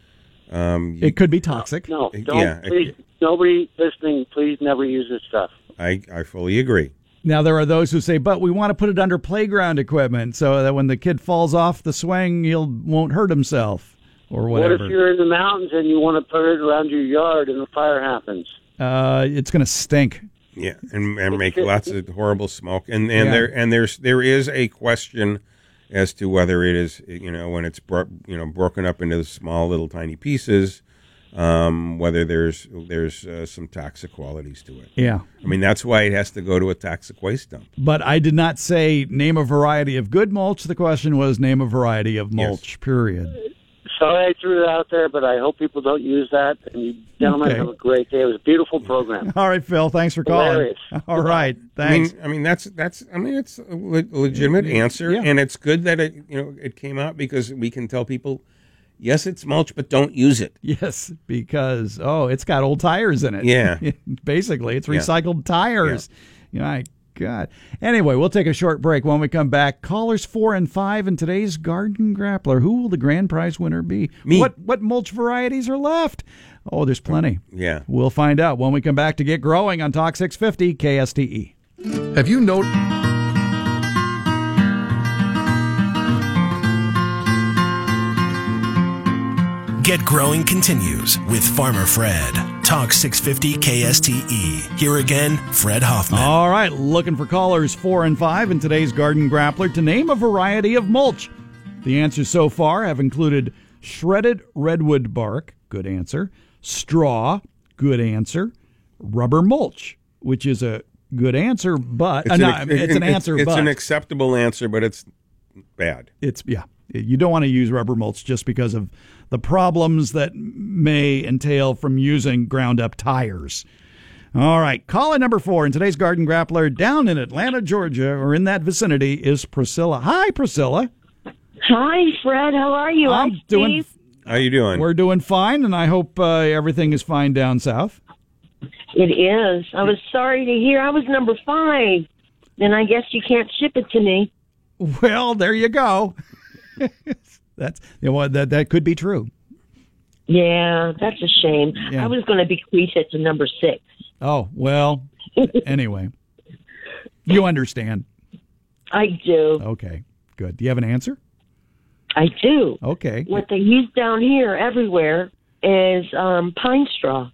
Speaker 3: Um, you-
Speaker 2: It could be toxic.
Speaker 9: No,
Speaker 3: Yeah,
Speaker 9: don't.
Speaker 3: it-
Speaker 9: please, nobody listening, please never use this stuff.
Speaker 3: I I fully agree.
Speaker 2: Now there are those who say, "But we want to put it under playground equipment so that when the kid falls off the swing, he'll won't hurt himself or
Speaker 9: What if you're in the mountains and you want to put it around your yard and a fire happens?
Speaker 2: uh, it's going to stink.
Speaker 3: Yeah, and, and make lots of horrible smoke. And and
Speaker 2: Yeah.
Speaker 3: there and there's there is a question as to whether it is you know when it's bro- you know broken up into small little tiny pieces, um, whether there's there's uh, some toxic qualities to it.
Speaker 2: Yeah.
Speaker 3: I mean that's why it has to go to a toxic waste dump.
Speaker 2: But I did not say name a variety of good mulch. The question was name a variety of mulch. Period.
Speaker 9: Sorry I threw it out there, but I hope people don't use that. And you gentlemen
Speaker 2: Okay.
Speaker 9: have a great day. It was a beautiful program.
Speaker 2: All right, Phil. Thanks for calling.
Speaker 9: Hilarious.
Speaker 2: All right.
Speaker 3: I
Speaker 2: Thanks.
Speaker 3: mean, I mean that's that's I mean it's a le- legitimate answer,
Speaker 2: Yeah.
Speaker 3: and it's good that it you know it came out because we can tell people, yes, it's mulch, but don't use it.
Speaker 2: Yes, because oh, it's got old tires in it.
Speaker 3: Yeah.
Speaker 2: Basically, it's
Speaker 3: Yeah.
Speaker 2: recycled tires. My God. Anyway, we'll take a short break. When we come back, callers four and five in today's Garden Grappler. Who will the grand prize winner be?
Speaker 3: Me.
Speaker 2: What what mulch varieties are left? Oh, there's plenty.
Speaker 3: Yeah.
Speaker 2: We'll find out when we come back to get growing on Talk 650 KSTE.
Speaker 6: Have you noticed?
Speaker 1: Get Growing continues with Farmer Fred. Talk 650 KSTE. Here again, Fred Hoffman.
Speaker 2: All right, looking for callers four and five in today's Garden Grappler to name a variety of mulch. The answers so far have included shredded redwood bark, good answer, straw, good answer, rubber mulch, which is a good answer, but uh, no, it's, an answer,
Speaker 3: It's,
Speaker 2: but
Speaker 3: an acceptable answer, but it's bad.
Speaker 2: it's yeah. You don't want to use rubber mulch just because of the problems that may entail from using ground up tires. All right, caller number four in today's Garden Grappler down in Atlanta, Georgia, or in that vicinity, is Priscilla. Hi, Priscilla.
Speaker 10: Hi, Fred. How are you?
Speaker 2: I'm
Speaker 10: Hi,
Speaker 2: doing.
Speaker 10: Steve.
Speaker 3: How you doing?
Speaker 2: We're doing fine, and I hope uh, everything is fine down south.
Speaker 10: It is. I was sorry to hear I was number five. Then I guess you can't ship it to me.
Speaker 2: Well, there you go. That's you know, that that could be true.
Speaker 10: Yeah, that's a shame.
Speaker 2: Yeah.
Speaker 10: I was going to bequeath it to number six.
Speaker 2: Oh well. anyway, you understand.
Speaker 10: I do.
Speaker 2: Okay, good. Do you have an answer?
Speaker 10: I do.
Speaker 2: Okay.
Speaker 10: What they use down here everywhere is um, pine straw.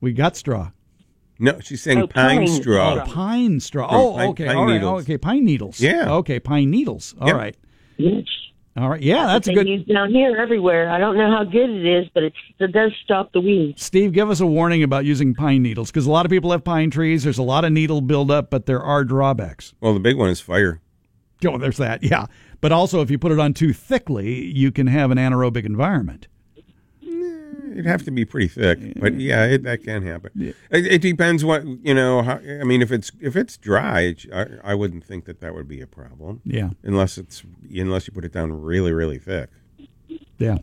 Speaker 2: We got straw.
Speaker 3: No, she's saying
Speaker 10: Oh,
Speaker 3: pine,
Speaker 10: pine
Speaker 3: straw.
Speaker 2: Oh, pine straw. Oh,
Speaker 3: pine-
Speaker 2: okay.
Speaker 3: pine
Speaker 2: all right.
Speaker 3: needles.
Speaker 2: Okay, pine needles.
Speaker 3: Yeah.
Speaker 2: Okay, pine needles. All
Speaker 3: Yep.
Speaker 2: right.
Speaker 10: Yes.
Speaker 2: All right. Yeah, that's a
Speaker 10: they
Speaker 2: good.
Speaker 10: use down here everywhere. I don't know how good it is, but it's, it does stop the weeds.
Speaker 2: Steve, give us a warning about using pine needles because a lot of people have pine trees. There's a lot of needle buildup, but there are drawbacks.
Speaker 3: Well, the big one is fire.
Speaker 2: Oh, there's that. Yeah. But also, if you put it on too thickly, you can have an anaerobic environment.
Speaker 3: It'd have to be pretty thick, but yeah, it, that can happen. It, it depends what you know. How, I mean, if it's if it's dry, I, I wouldn't think that that would be a problem.
Speaker 2: Yeah.
Speaker 3: unless it's unless you put it down really really thick.
Speaker 2: Yeah.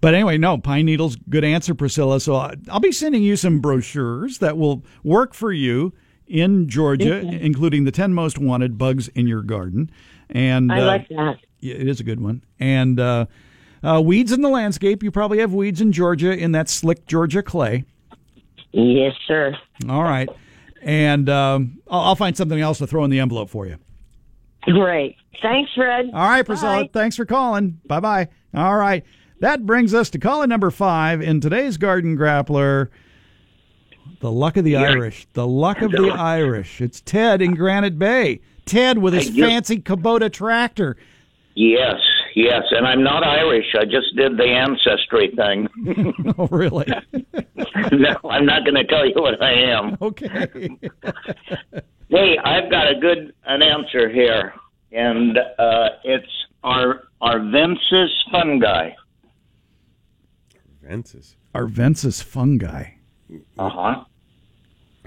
Speaker 2: But anyway, no, pine needles, good answer, Priscilla. So I- I'll be sending you some brochures that will work for you in Georgia, including the 10 most wanted bugs in your garden. And
Speaker 10: I
Speaker 2: uh,
Speaker 10: like that.
Speaker 2: Yeah, it is a good one. And uh, uh, weeds in the landscape. You probably have weeds in Georgia in that slick Georgia clay.
Speaker 10: Yes, sir.
Speaker 2: All right. And um, I'll, I'll find something else to throw in the envelope for you.
Speaker 10: Great. Thanks, Fred.
Speaker 2: All right, Priscilla.
Speaker 10: Bye.
Speaker 2: Thanks for calling. Bye bye. All right. That brings us to caller number five in today's Garden Grappler. The luck of the Irish. The luck of the Irish. It's Ted in Granite Bay. Ted with his fancy Kubota tractor.
Speaker 11: Yes, yes, and I'm not Irish. I just did the ancestry thing.
Speaker 2: oh, really?
Speaker 11: no, I'm not going to tell you what I am.
Speaker 2: Okay.
Speaker 11: Hey, I've got a good an answer here, and uh, it's our Arvensis fungi.
Speaker 3: Ventus.
Speaker 2: Arvensis fungi.
Speaker 11: Uh huh.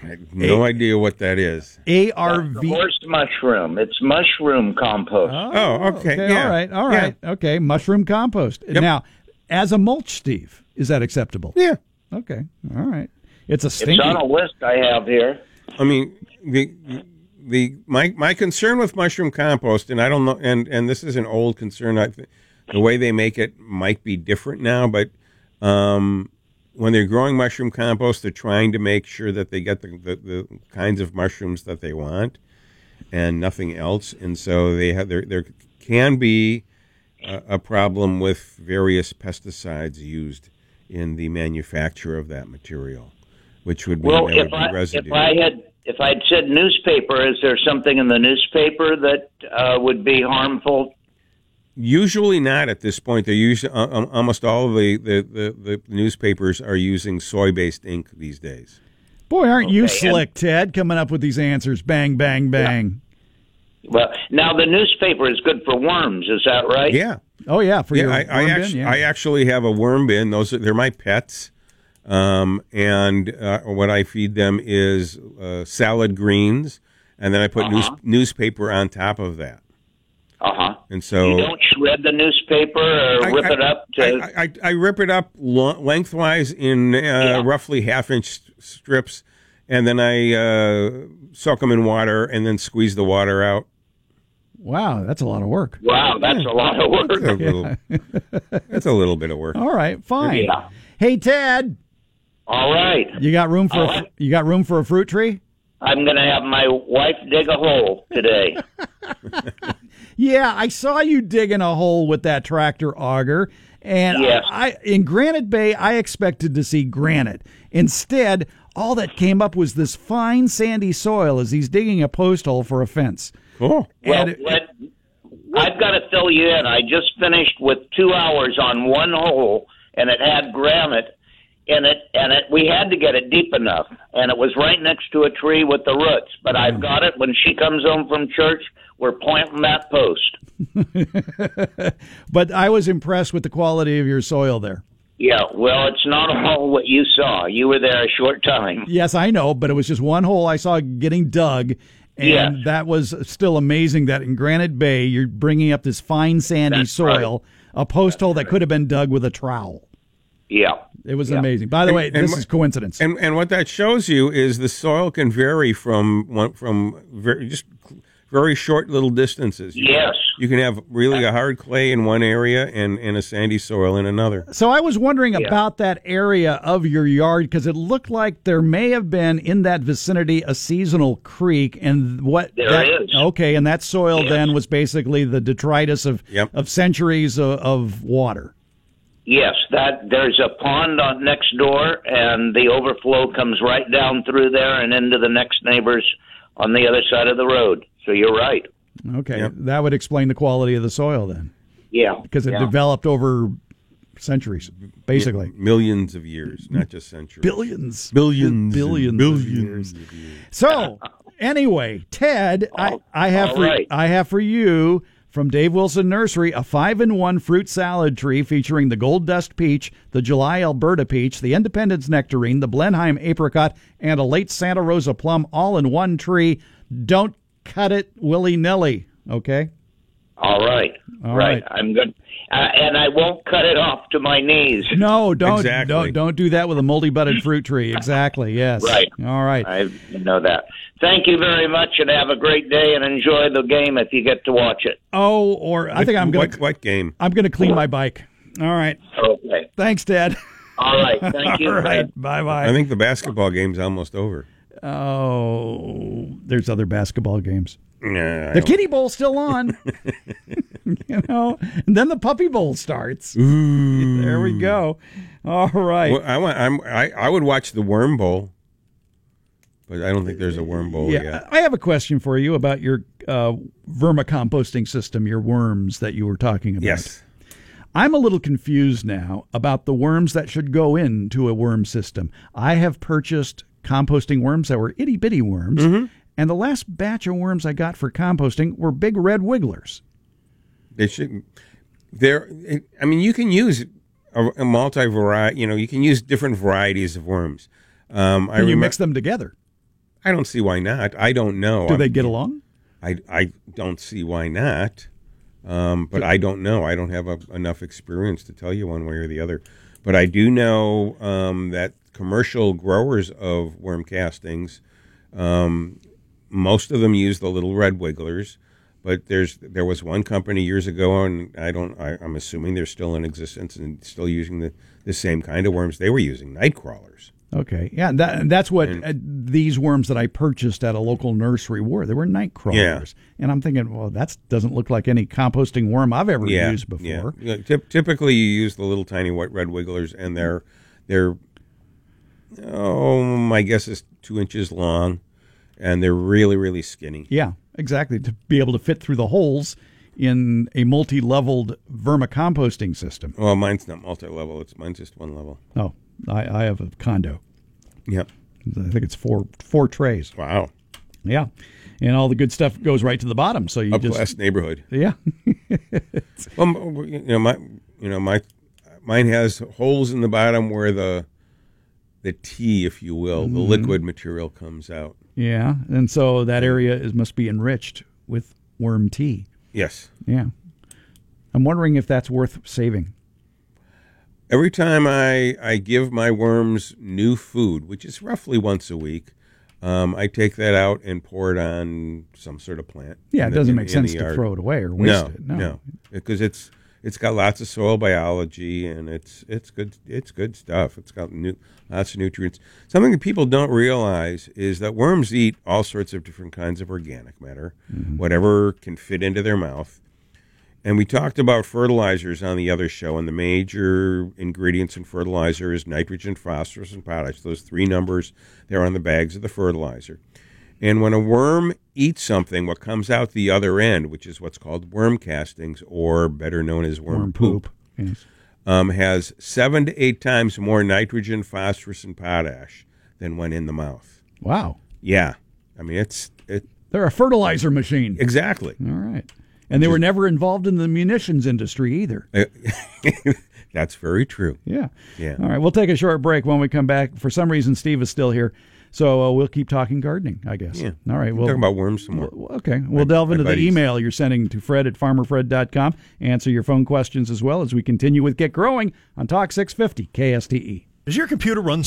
Speaker 3: I have no idea what that is.
Speaker 2: A R V.
Speaker 11: Horse mushroom. It's mushroom compost.
Speaker 3: Oh, okay, yeah.
Speaker 2: All right. All right. Okay. Mushroom compost. Now, as a mulch, Steve, is that acceptable?
Speaker 3: Yeah.
Speaker 2: Okay. All right. It's a stinky.
Speaker 11: It's on a list I have here.
Speaker 3: I mean, the the my my concern with mushroom compost, and I don't know, and and this is an old concern. I th- the way they make it might be different now, but um, when they're growing mushroom compost, they're trying to make sure that they get the, the, the kinds of mushrooms that they want and nothing else. And so they have there there can be a, a problem with various pesticides used in the manufacture of that material, which would mean
Speaker 11: Well,
Speaker 3: there would
Speaker 11: if
Speaker 3: be
Speaker 11: I
Speaker 3: residue.
Speaker 11: if I had if I'd said newspaper, is there something in the newspaper that uh, would be harmful?
Speaker 3: Usually not at this point. They're usually uh, um, almost all of the, the, the, the newspapers are using soy based ink these days.
Speaker 2: Boy, aren't you
Speaker 11: Okay, and-
Speaker 2: slick, Ted? Coming up with these answers. Bang, bang, bang.
Speaker 11: Well, now the newspaper is good for worms. Is that right?
Speaker 3: Yeah,
Speaker 2: Oh yeah, for
Speaker 3: yeah.
Speaker 2: your
Speaker 3: I, I
Speaker 2: worm bin,
Speaker 3: actually
Speaker 2: yeah.
Speaker 3: I actually have a worm bin. Those are, they're my pets, um, and uh, what I feed them is uh, salad greens, and then I put
Speaker 11: Uh-huh.
Speaker 3: newspaper on top of that.
Speaker 11: Uh huh.
Speaker 3: And so
Speaker 11: You don't shred the newspaper or
Speaker 3: I-
Speaker 11: rip
Speaker 3: I-
Speaker 11: it up to.
Speaker 3: I, I, I rip it up lo- lengthwise in uh, roughly half inch strips, and then I uh, soak them in water and then squeeze the water out.
Speaker 2: Wow, that's a lot of work.
Speaker 11: wow, that's a lot of
Speaker 3: That's a
Speaker 11: work.
Speaker 3: little, that's a little bit of work.
Speaker 2: All right, fine.
Speaker 11: Yeah.
Speaker 2: Hey, Ted,
Speaker 11: All right.
Speaker 2: you got room for
Speaker 11: All
Speaker 2: a, you got room for a fruit tree?
Speaker 11: I'm going to have my wife dig a hole today.
Speaker 2: Yeah, I saw you digging a hole with that tractor auger. And
Speaker 11: Yes.
Speaker 2: I in Granite Bay, I expected to see granite. Instead, all that came up was this fine sandy soil as he's digging a post hole for a fence.
Speaker 3: Cool.
Speaker 11: Well,
Speaker 2: And it-
Speaker 11: let, I've got to fill you in. I just finished with two hours on one hole, and it had granite in it, and it we had to get it deep enough, and it was right next to a tree with the roots. But I've hmm. got it. When she comes home from church, we're planting that post.
Speaker 2: But I was impressed with the quality of your soil there.
Speaker 11: Yeah, well, it's not all what you saw. You were there a short time.
Speaker 2: Yes, I know, but it was just one hole I saw getting dug. And
Speaker 11: Yes.
Speaker 2: that was still amazing that in Granite Bay, you're bringing up this fine sandy
Speaker 11: That's
Speaker 2: soil, a post hole that could have been dug with a trowel.
Speaker 11: Yeah.
Speaker 2: It was
Speaker 11: Yeah.
Speaker 2: amazing. By the way,
Speaker 3: And- and
Speaker 2: this
Speaker 3: wh-
Speaker 2: is coincidence.
Speaker 3: And and what that shows you is the soil can vary from one from very, just very short little distances. You
Speaker 11: Yes.
Speaker 3: You can have really uh, a hard clay in one area and, and a sandy soil in another.
Speaker 2: So I was wondering about that area of your yard because it looked like there may have been in that vicinity a seasonal creek, and what
Speaker 11: There
Speaker 2: that,
Speaker 11: is.
Speaker 2: Okay, and that soil then was basically the detritus of of centuries of, of water.
Speaker 11: Yes, that there's a pond on next door, and the overflow comes right down through there and into the next neighbors on the other side of the road. So you're right.
Speaker 2: Okay, that would explain the quality of the soil then,
Speaker 11: Yeah,
Speaker 2: because it
Speaker 11: yeah.
Speaker 2: developed over centuries, basically.
Speaker 3: Millions of years, not just centuries.
Speaker 2: Billions.
Speaker 3: Billions.
Speaker 2: Billions
Speaker 3: and
Speaker 2: of
Speaker 3: Billions.
Speaker 2: So anyway, Ted, I, I have for
Speaker 11: right.
Speaker 2: I have for you from Dave Wilson Nursery a five in one fruit salad tree featuring the Gold Dust peach, the July Elberta peach, the Independence nectarine, the Blenheim apricot, and a late Santa Rosa plum, all in one tree. Don't cut it willy nilly. Okay.
Speaker 11: All right,
Speaker 2: All
Speaker 11: right.
Speaker 2: right.
Speaker 11: I'm good, uh, and I won't cut it off to my knees.
Speaker 2: No, don't
Speaker 11: Exactly.
Speaker 2: don't don't do that with a multi budded fruit tree. Exactly. Yes.
Speaker 11: Right.
Speaker 2: All right.
Speaker 11: I know that. Thank you very much, and have a great day, and enjoy the game if you get to watch it.
Speaker 2: Oh, or I think I'm gonna
Speaker 3: What, what game?
Speaker 2: I'm gonna clean my bike. All right.
Speaker 11: Okay.
Speaker 2: Thanks, Ted.
Speaker 11: All right. Thank you.
Speaker 2: All right. Bye bye.
Speaker 3: I think the basketball game's almost over.
Speaker 2: Oh, there's other basketball games.
Speaker 3: Nah,
Speaker 2: The Kitty Bowl's still on. you know, and then the Puppy Bowl starts. There we go. All right.
Speaker 3: Well, I want. I'm. I, I would watch the Worm Bowl, but I don't think there's a Worm Bowl
Speaker 2: yeah,
Speaker 3: yet.
Speaker 2: I have a question for you about your uh, vermicomposting system, your worms that you were talking about.
Speaker 3: Yes.
Speaker 2: I'm a little confused now about the worms that should go into a worm system. I have purchased composting worms that were itty bitty worms,
Speaker 3: Mm-hmm.
Speaker 2: and the last batch of worms I got for composting were big red wigglers.
Speaker 3: They shouldn't. There, I mean, you can use a, a multi variety. You know, you can use different varieties of worms. Um, I
Speaker 2: Can you
Speaker 3: remem-
Speaker 2: mix them together?
Speaker 3: I don't see why not. I don't know.
Speaker 2: Do they get along?
Speaker 3: I, I don't see why not. Um, but I don't know. I don't have a, enough experience to tell you one way or the other. But I do know um, that commercial growers of worm castings, um, most of them use the little red wigglers. But there's there was one company years ago, and I don't. I, I'm assuming they're still in existence and still using the, the same kind of worms. They were using night crawlers.
Speaker 2: Okay, yeah, that, that's what uh, these worms that I purchased at a local nursery were. They were night crawlers, and I'm thinking, well, that doesn't look like any composting worm I've ever
Speaker 3: yeah,
Speaker 2: used before.
Speaker 3: Yeah. Yeah, typ- typically, you use the little tiny white red wigglers, and they're they're oh, my guess is two inches long, and they're really really skinny.
Speaker 2: Yeah, exactly. To be able to fit through the holes in a multi-leveled vermicomposting system.
Speaker 3: Well, mine's not multi-level; it's mine's just one level.
Speaker 2: Oh, I, I have a condo.
Speaker 3: Yep.
Speaker 2: I think it's four four trays.
Speaker 3: Wow.
Speaker 2: Yeah, and all the good stuff goes right to the bottom. So you
Speaker 3: Up
Speaker 2: just
Speaker 3: class neighborhood.
Speaker 2: yeah.
Speaker 3: Well, you know my you know my mine has holes in the bottom where the the tea, if you will, the
Speaker 2: Mhm.
Speaker 3: liquid material comes out.
Speaker 2: Yeah, and so that area is must be enriched with worm tea.
Speaker 3: Yes.
Speaker 2: Yeah. I'm wondering if that's worth saving.
Speaker 3: Every time I, I give my worms new food, which is roughly once a week, um, I take that out and pour it on some sort of plant.
Speaker 2: Yeah, it
Speaker 3: the-
Speaker 2: doesn't make sense to throw it away or waste
Speaker 3: no,
Speaker 2: it. No.
Speaker 3: No, because it's it's got lots of soil biology and it's it's good it's good stuff. It's got new, lots of nutrients. Something that people don't realize is that worms eat all sorts of different kinds of organic matter,
Speaker 2: Mm-hmm.
Speaker 3: whatever can fit into their mouth. And we talked about fertilizers on the other show, and the major ingredients in fertilizer is nitrogen, phosphorus, and potash. Those three numbers they're on the bags of the fertilizer. And when a worm eats something, what comes out the other end, which is what's called worm castings, or better known as worm,
Speaker 2: Worm
Speaker 3: poop,
Speaker 2: poop. Yes.
Speaker 3: um, has seven to eight times more nitrogen, phosphorus, and potash than when in the mouth.
Speaker 2: Wow.
Speaker 3: Yeah, I mean it's it
Speaker 2: They're a fertilizer machine.
Speaker 3: exactly.
Speaker 2: All right. And they were never involved in the munitions industry either.
Speaker 3: That's very true.
Speaker 2: Yeah.
Speaker 3: Yeah.
Speaker 2: All right. We'll take a short break when we come back. For some reason, Steve is still here. So uh, we'll keep talking gardening, I guess.
Speaker 3: Yeah.
Speaker 2: All right.
Speaker 3: We'll
Speaker 2: Well,
Speaker 3: talk about worms some more.
Speaker 2: well, okay. We'll delve into the email you're sending to Fred at farmerfred.com. Answer your phone questions as well as we continue with Get Growing on Talk 650 KSTE.
Speaker 1: Does your computer run?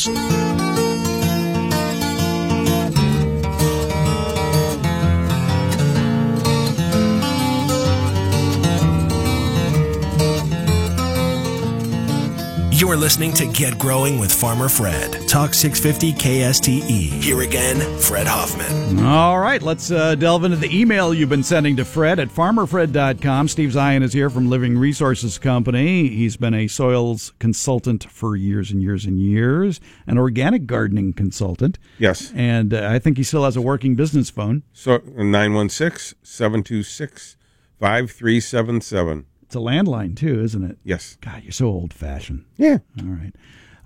Speaker 1: S- You are listening to Get Growing with Farmer Fred. Talk 650 KSTE. Here again, Fred Hoffman.
Speaker 2: All right, let's uh, delve into the email you've been sending to Fred at farmerfred.com. Steve Zien is here from Living Resources Company. He's been a soils consultant for years and years and years, an organic gardening consultant.
Speaker 3: Yes.
Speaker 2: And uh, I think he still has a working business phone.
Speaker 3: So 916 726 5377.
Speaker 2: It's a landline, too, isn't it?
Speaker 3: Yes.
Speaker 2: God, you're so old fashioned.
Speaker 3: Yeah.
Speaker 2: All right.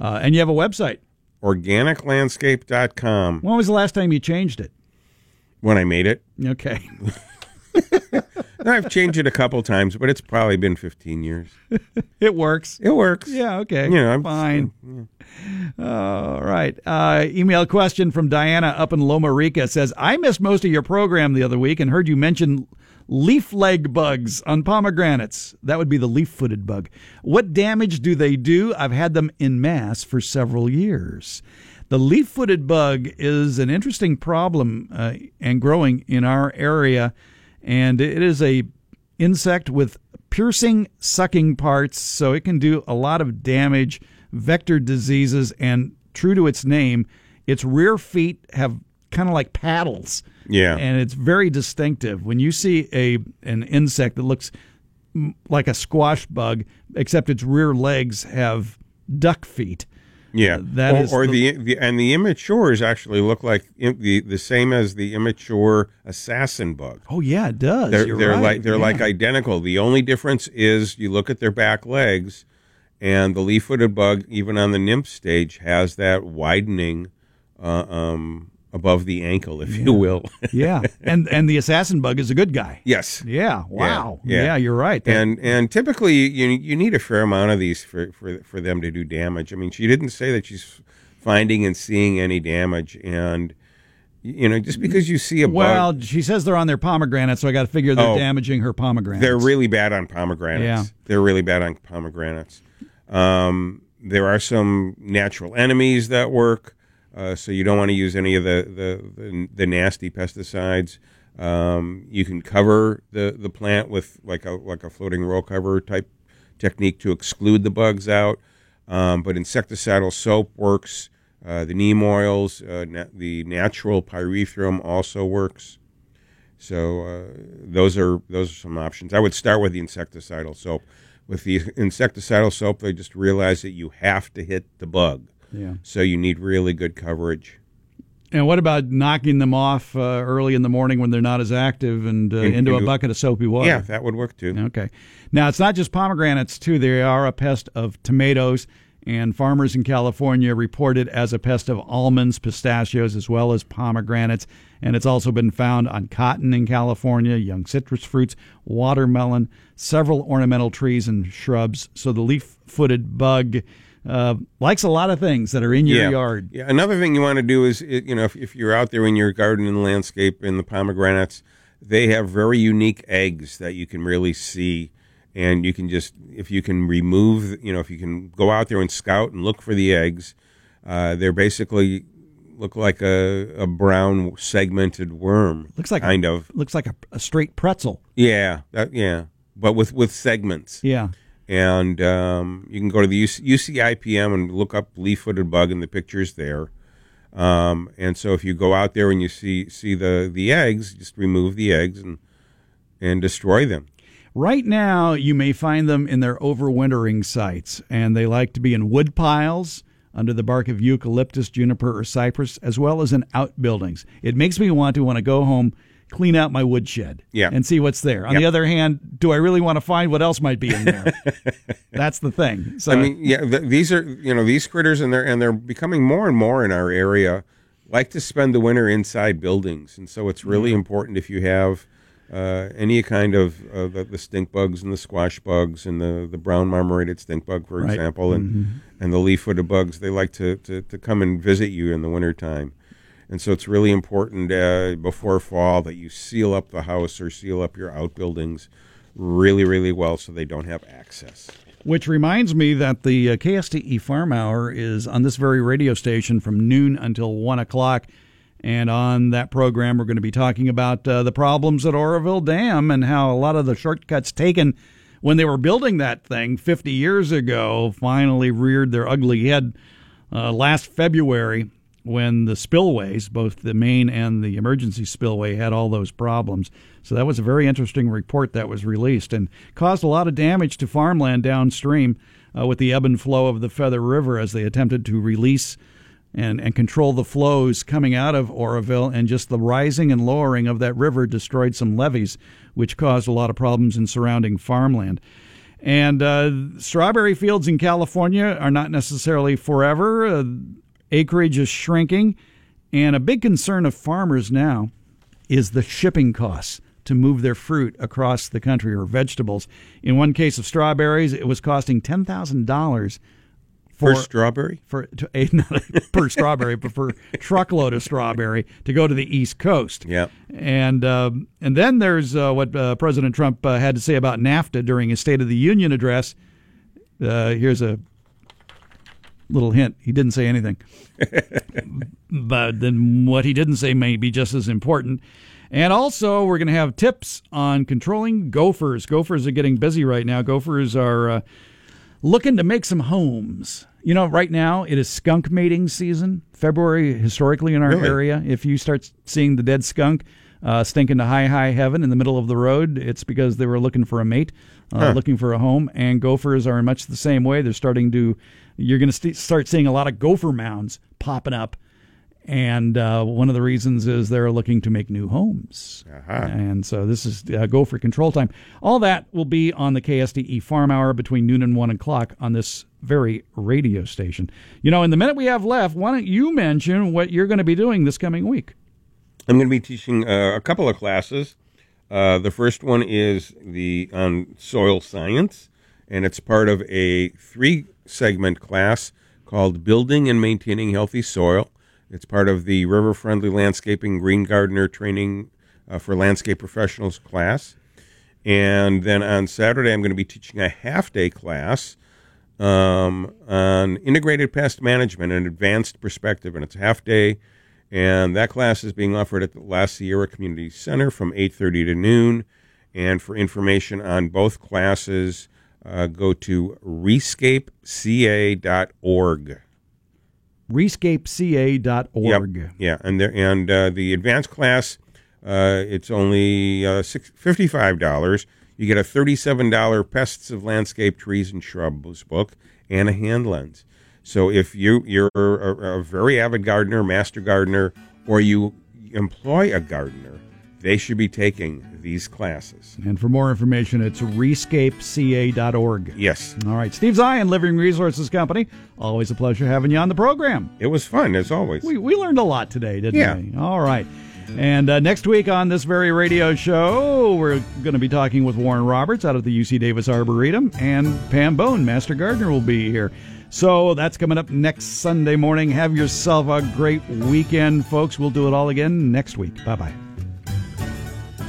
Speaker 2: Uh, and you have a website.
Speaker 3: Organiclandscape.com.
Speaker 2: When was the last time you changed it?
Speaker 3: When I made it.
Speaker 2: Okay.
Speaker 3: I've changed it a couple times, but it's probably been 15 years.
Speaker 2: it works.
Speaker 3: It works.
Speaker 2: Yeah, okay.
Speaker 3: You know, I'm
Speaker 2: fine. All right. Uh, email question from Diana up in Loma Rica says, I missed most of your program the other week and heard you mention leaf leg bugs on pomegranates. That would be the leaf footed bug. What damage do they do? I've had them in mass for several years. The leaf footed bug is an interesting problem uh, and growing in our area, and it is a insect with piercing, sucking parts, so it can do a lot of damage, vector diseases, and true to its name, its rear feet have kind of like paddles.
Speaker 3: Yeah.
Speaker 2: And it's very distinctive. When you see a an insect that looks like a squash bug, except its rear legs have duck feet.
Speaker 3: Yeah,
Speaker 2: That
Speaker 3: or,
Speaker 2: is
Speaker 3: or
Speaker 2: the-
Speaker 3: the, the and the immatures actually look like im- the the same as the immature assassin bug.
Speaker 2: Oh yeah, it does.
Speaker 3: They're
Speaker 2: You're
Speaker 3: they're
Speaker 2: right.
Speaker 3: like they're
Speaker 2: Yeah.
Speaker 3: like identical. The only difference is you look at their back legs, and the leaf-footed bug, even on the nymph stage, has that widening uh, um, above the ankle, if you will.
Speaker 2: yeah, and and the assassin bug is a good guy.
Speaker 3: yes.
Speaker 2: Yeah. Wow. Yeah, Yeah. you're right. That-
Speaker 3: And and typically you you need a fair amount of these for, for for them to do damage. I mean, she didn't say that she's finding and seeing any damage, and you know, just because you see a
Speaker 2: well,
Speaker 3: bug,
Speaker 2: she says they're on their pomegranates, so I got to figure they're
Speaker 3: Oh.
Speaker 2: damaging her pomegranates.
Speaker 3: they're really bad on pomegranates.
Speaker 2: Yeah.
Speaker 3: They're really bad on pomegranates. Um, there are some natural enemies that work, uh, so you don't want to use any of the the, the, the nasty pesticides. Um, you can cover the, the plant with like a like a floating row cover type technique to exclude the bugs out. Um, but insecticidal soap works. Uh, the neem oils, uh, na- the natural pyrethrum also works. So uh, those are those are some options. I would start with the insecticidal soap. With the insecticidal soap, they just realize that you have to hit the bug.
Speaker 2: Yeah.
Speaker 3: So you need really good coverage.
Speaker 2: And what about knocking them off uh, early in the morning when they're not as active and uh,
Speaker 3: In-
Speaker 2: into a bucket of soapy water?
Speaker 3: Yeah, that would work too.
Speaker 2: Okay. Now, it's not just pomegranates, too. They are a pest of tomatoes, and farmers in California report it as a pest of almonds, pistachios, as well as pomegranates. And it's also been found on cotton in California, young citrus fruits, watermelon, several ornamental trees and shrubs. So the leaf footed bug uh, likes a lot of things that are in your
Speaker 3: yeah.
Speaker 2: yard.
Speaker 3: Yeah. Another thing you want to do is, you know, if, if you're out there in your garden and landscape in the pomegranates, they have very unique eggs that you can really see. And you can just, if you can remove, you know, if you can go out there and scout and look for the eggs, uh, they're basically look like a, a brown segmented worm.
Speaker 2: Looks like
Speaker 3: kind
Speaker 2: a,
Speaker 3: of.
Speaker 2: looks like a, a straight pretzel.
Speaker 3: Yeah, that, yeah, but with with segments.
Speaker 2: Yeah.
Speaker 3: And um, you can go to the UC, UCIPM and look up leaf-footed bug, and the picture's there. Um, and so if you go out there and you see see the the eggs, just remove the eggs and and destroy them.
Speaker 2: Right now, you may find them in their overwintering sites, and they like to be in wood piles under the bark of eucalyptus, juniper, or cypress, as well as in outbuildings. It makes me want to want to go home, clean out my woodshed,
Speaker 3: Yeah.
Speaker 2: and see what's there. On
Speaker 3: Yep.
Speaker 2: the other hand, do I really want to find what else might be in there? That's the thing. So
Speaker 3: I mean, yeah, th- these are you know these critters, and they're and they're becoming more and more in our area. Like to spend the winter inside buildings, and so it's really important if you have uh, any kind of uh, the, the stink bugs and the squash bugs and the, the brown marmorated stink bug, for
Speaker 2: Right.
Speaker 3: example, and
Speaker 2: Mhm.
Speaker 3: and the leaf-footed bugs. They like to, to, to come and visit you in the wintertime. And so it's really important uh, before fall that you seal up the house or seal up your outbuildings really, really well so they don't have access.
Speaker 2: Which reminds me that the uh, KSTE Farm Hour is on this very radio station from noon until 1 o'clock. And on that program, we're going to be talking about uh, the problems at Oroville Dam and how a lot of the shortcuts taken when they were building that thing 50 years ago, finally reared their ugly head uh, last February when the spillways, both the main and the emergency spillway, had all those problems. So that was a very interesting report that was released and caused a lot of damage to farmland downstream uh, with the ebb and flow of the Feather River as they attempted to release and, and control the flows coming out of Oroville. And just the rising and lowering of that river destroyed some levees, which caused a lot of problems in surrounding farmland. And uh, strawberry fields in California are not necessarily forever. Uh, acreage is shrinking. And a big concern of farmers now is the shipping costs to move their fruit across the country or vegetables. In one case of strawberries, it was costing $10,000
Speaker 3: for strawberry
Speaker 2: for to, a, not per strawberry, but for truckload of strawberry to go to the East Coast.
Speaker 3: Yeah,
Speaker 2: and uh, and then there's uh, what uh, President Trump uh, had to say about NAFTA during his State of the Union address. Uh, here's a little hint: he didn't say anything, but then what he didn't say may be just as important. And also, we're going to have tips on controlling gophers. Gophers are getting busy right now. Gophers are uh, looking to make some homes. You know, right now it is skunk mating season. February, historically in our
Speaker 3: Really?
Speaker 2: area, if you start seeing the dead skunk uh, stinking to high, high heaven in the middle of the road, it's because they were looking for a mate, uh,
Speaker 3: Huh.
Speaker 2: looking for a home. And gophers are in much the same way. They're starting to, you're going to st- start seeing a lot of gopher mounds popping up. And uh, one of the reasons is they're looking to make new homes. And so this is uh, gopher control time. All that will be on the KSTE Farm Hour between noon and 1 o'clock on this very radio station. You know, in the minute we have left, why don't you mention what you're going to be doing this coming week?
Speaker 3: I'm going to be teaching uh, a couple of classes. Uh, the first one is the on soil science, and it's part of a three-segment class called "Building and Maintaining Healthy Soil." It's part of the River Friendly Landscaping Green Gardener Training uh, for Landscape Professionals class. And then on Saturday, I'm going to be teaching a half-day class um, on integrated pest management and advanced perspective, and it's half day. And that class is being offered at the La Sierra Community Center from 8:30 to noon. And for information on both classes, uh, go to rescapeca.org.
Speaker 2: Rescapeca.org.
Speaker 3: Yep. Yeah, and there, and uh, the advanced class, uh, it's only uh, six, fifty-five dollars. You get a thirty-seven dollar pests of landscape trees and shrubs book and a hand lens. So if you you're a, a very avid gardener, master gardener, or you employ a gardener, they should be taking these classes.
Speaker 2: And for more information, it's rescapeca.org.
Speaker 3: Yes.
Speaker 2: All right. Steve Zien, Living Resources Company. Always a pleasure having you on the program.
Speaker 3: It was fun, as always.
Speaker 2: We, we learned a lot today, didn't
Speaker 3: Yeah.
Speaker 2: we? All right. And uh, next week on this very radio show, we're going to be talking with Warren Roberts out of the UC Davis Arboretum, and Pam Bone, Master Gardener, will be here. So that's coming up next Sunday morning. Have yourself a great weekend, folks. We'll do it all again next week. Bye bye.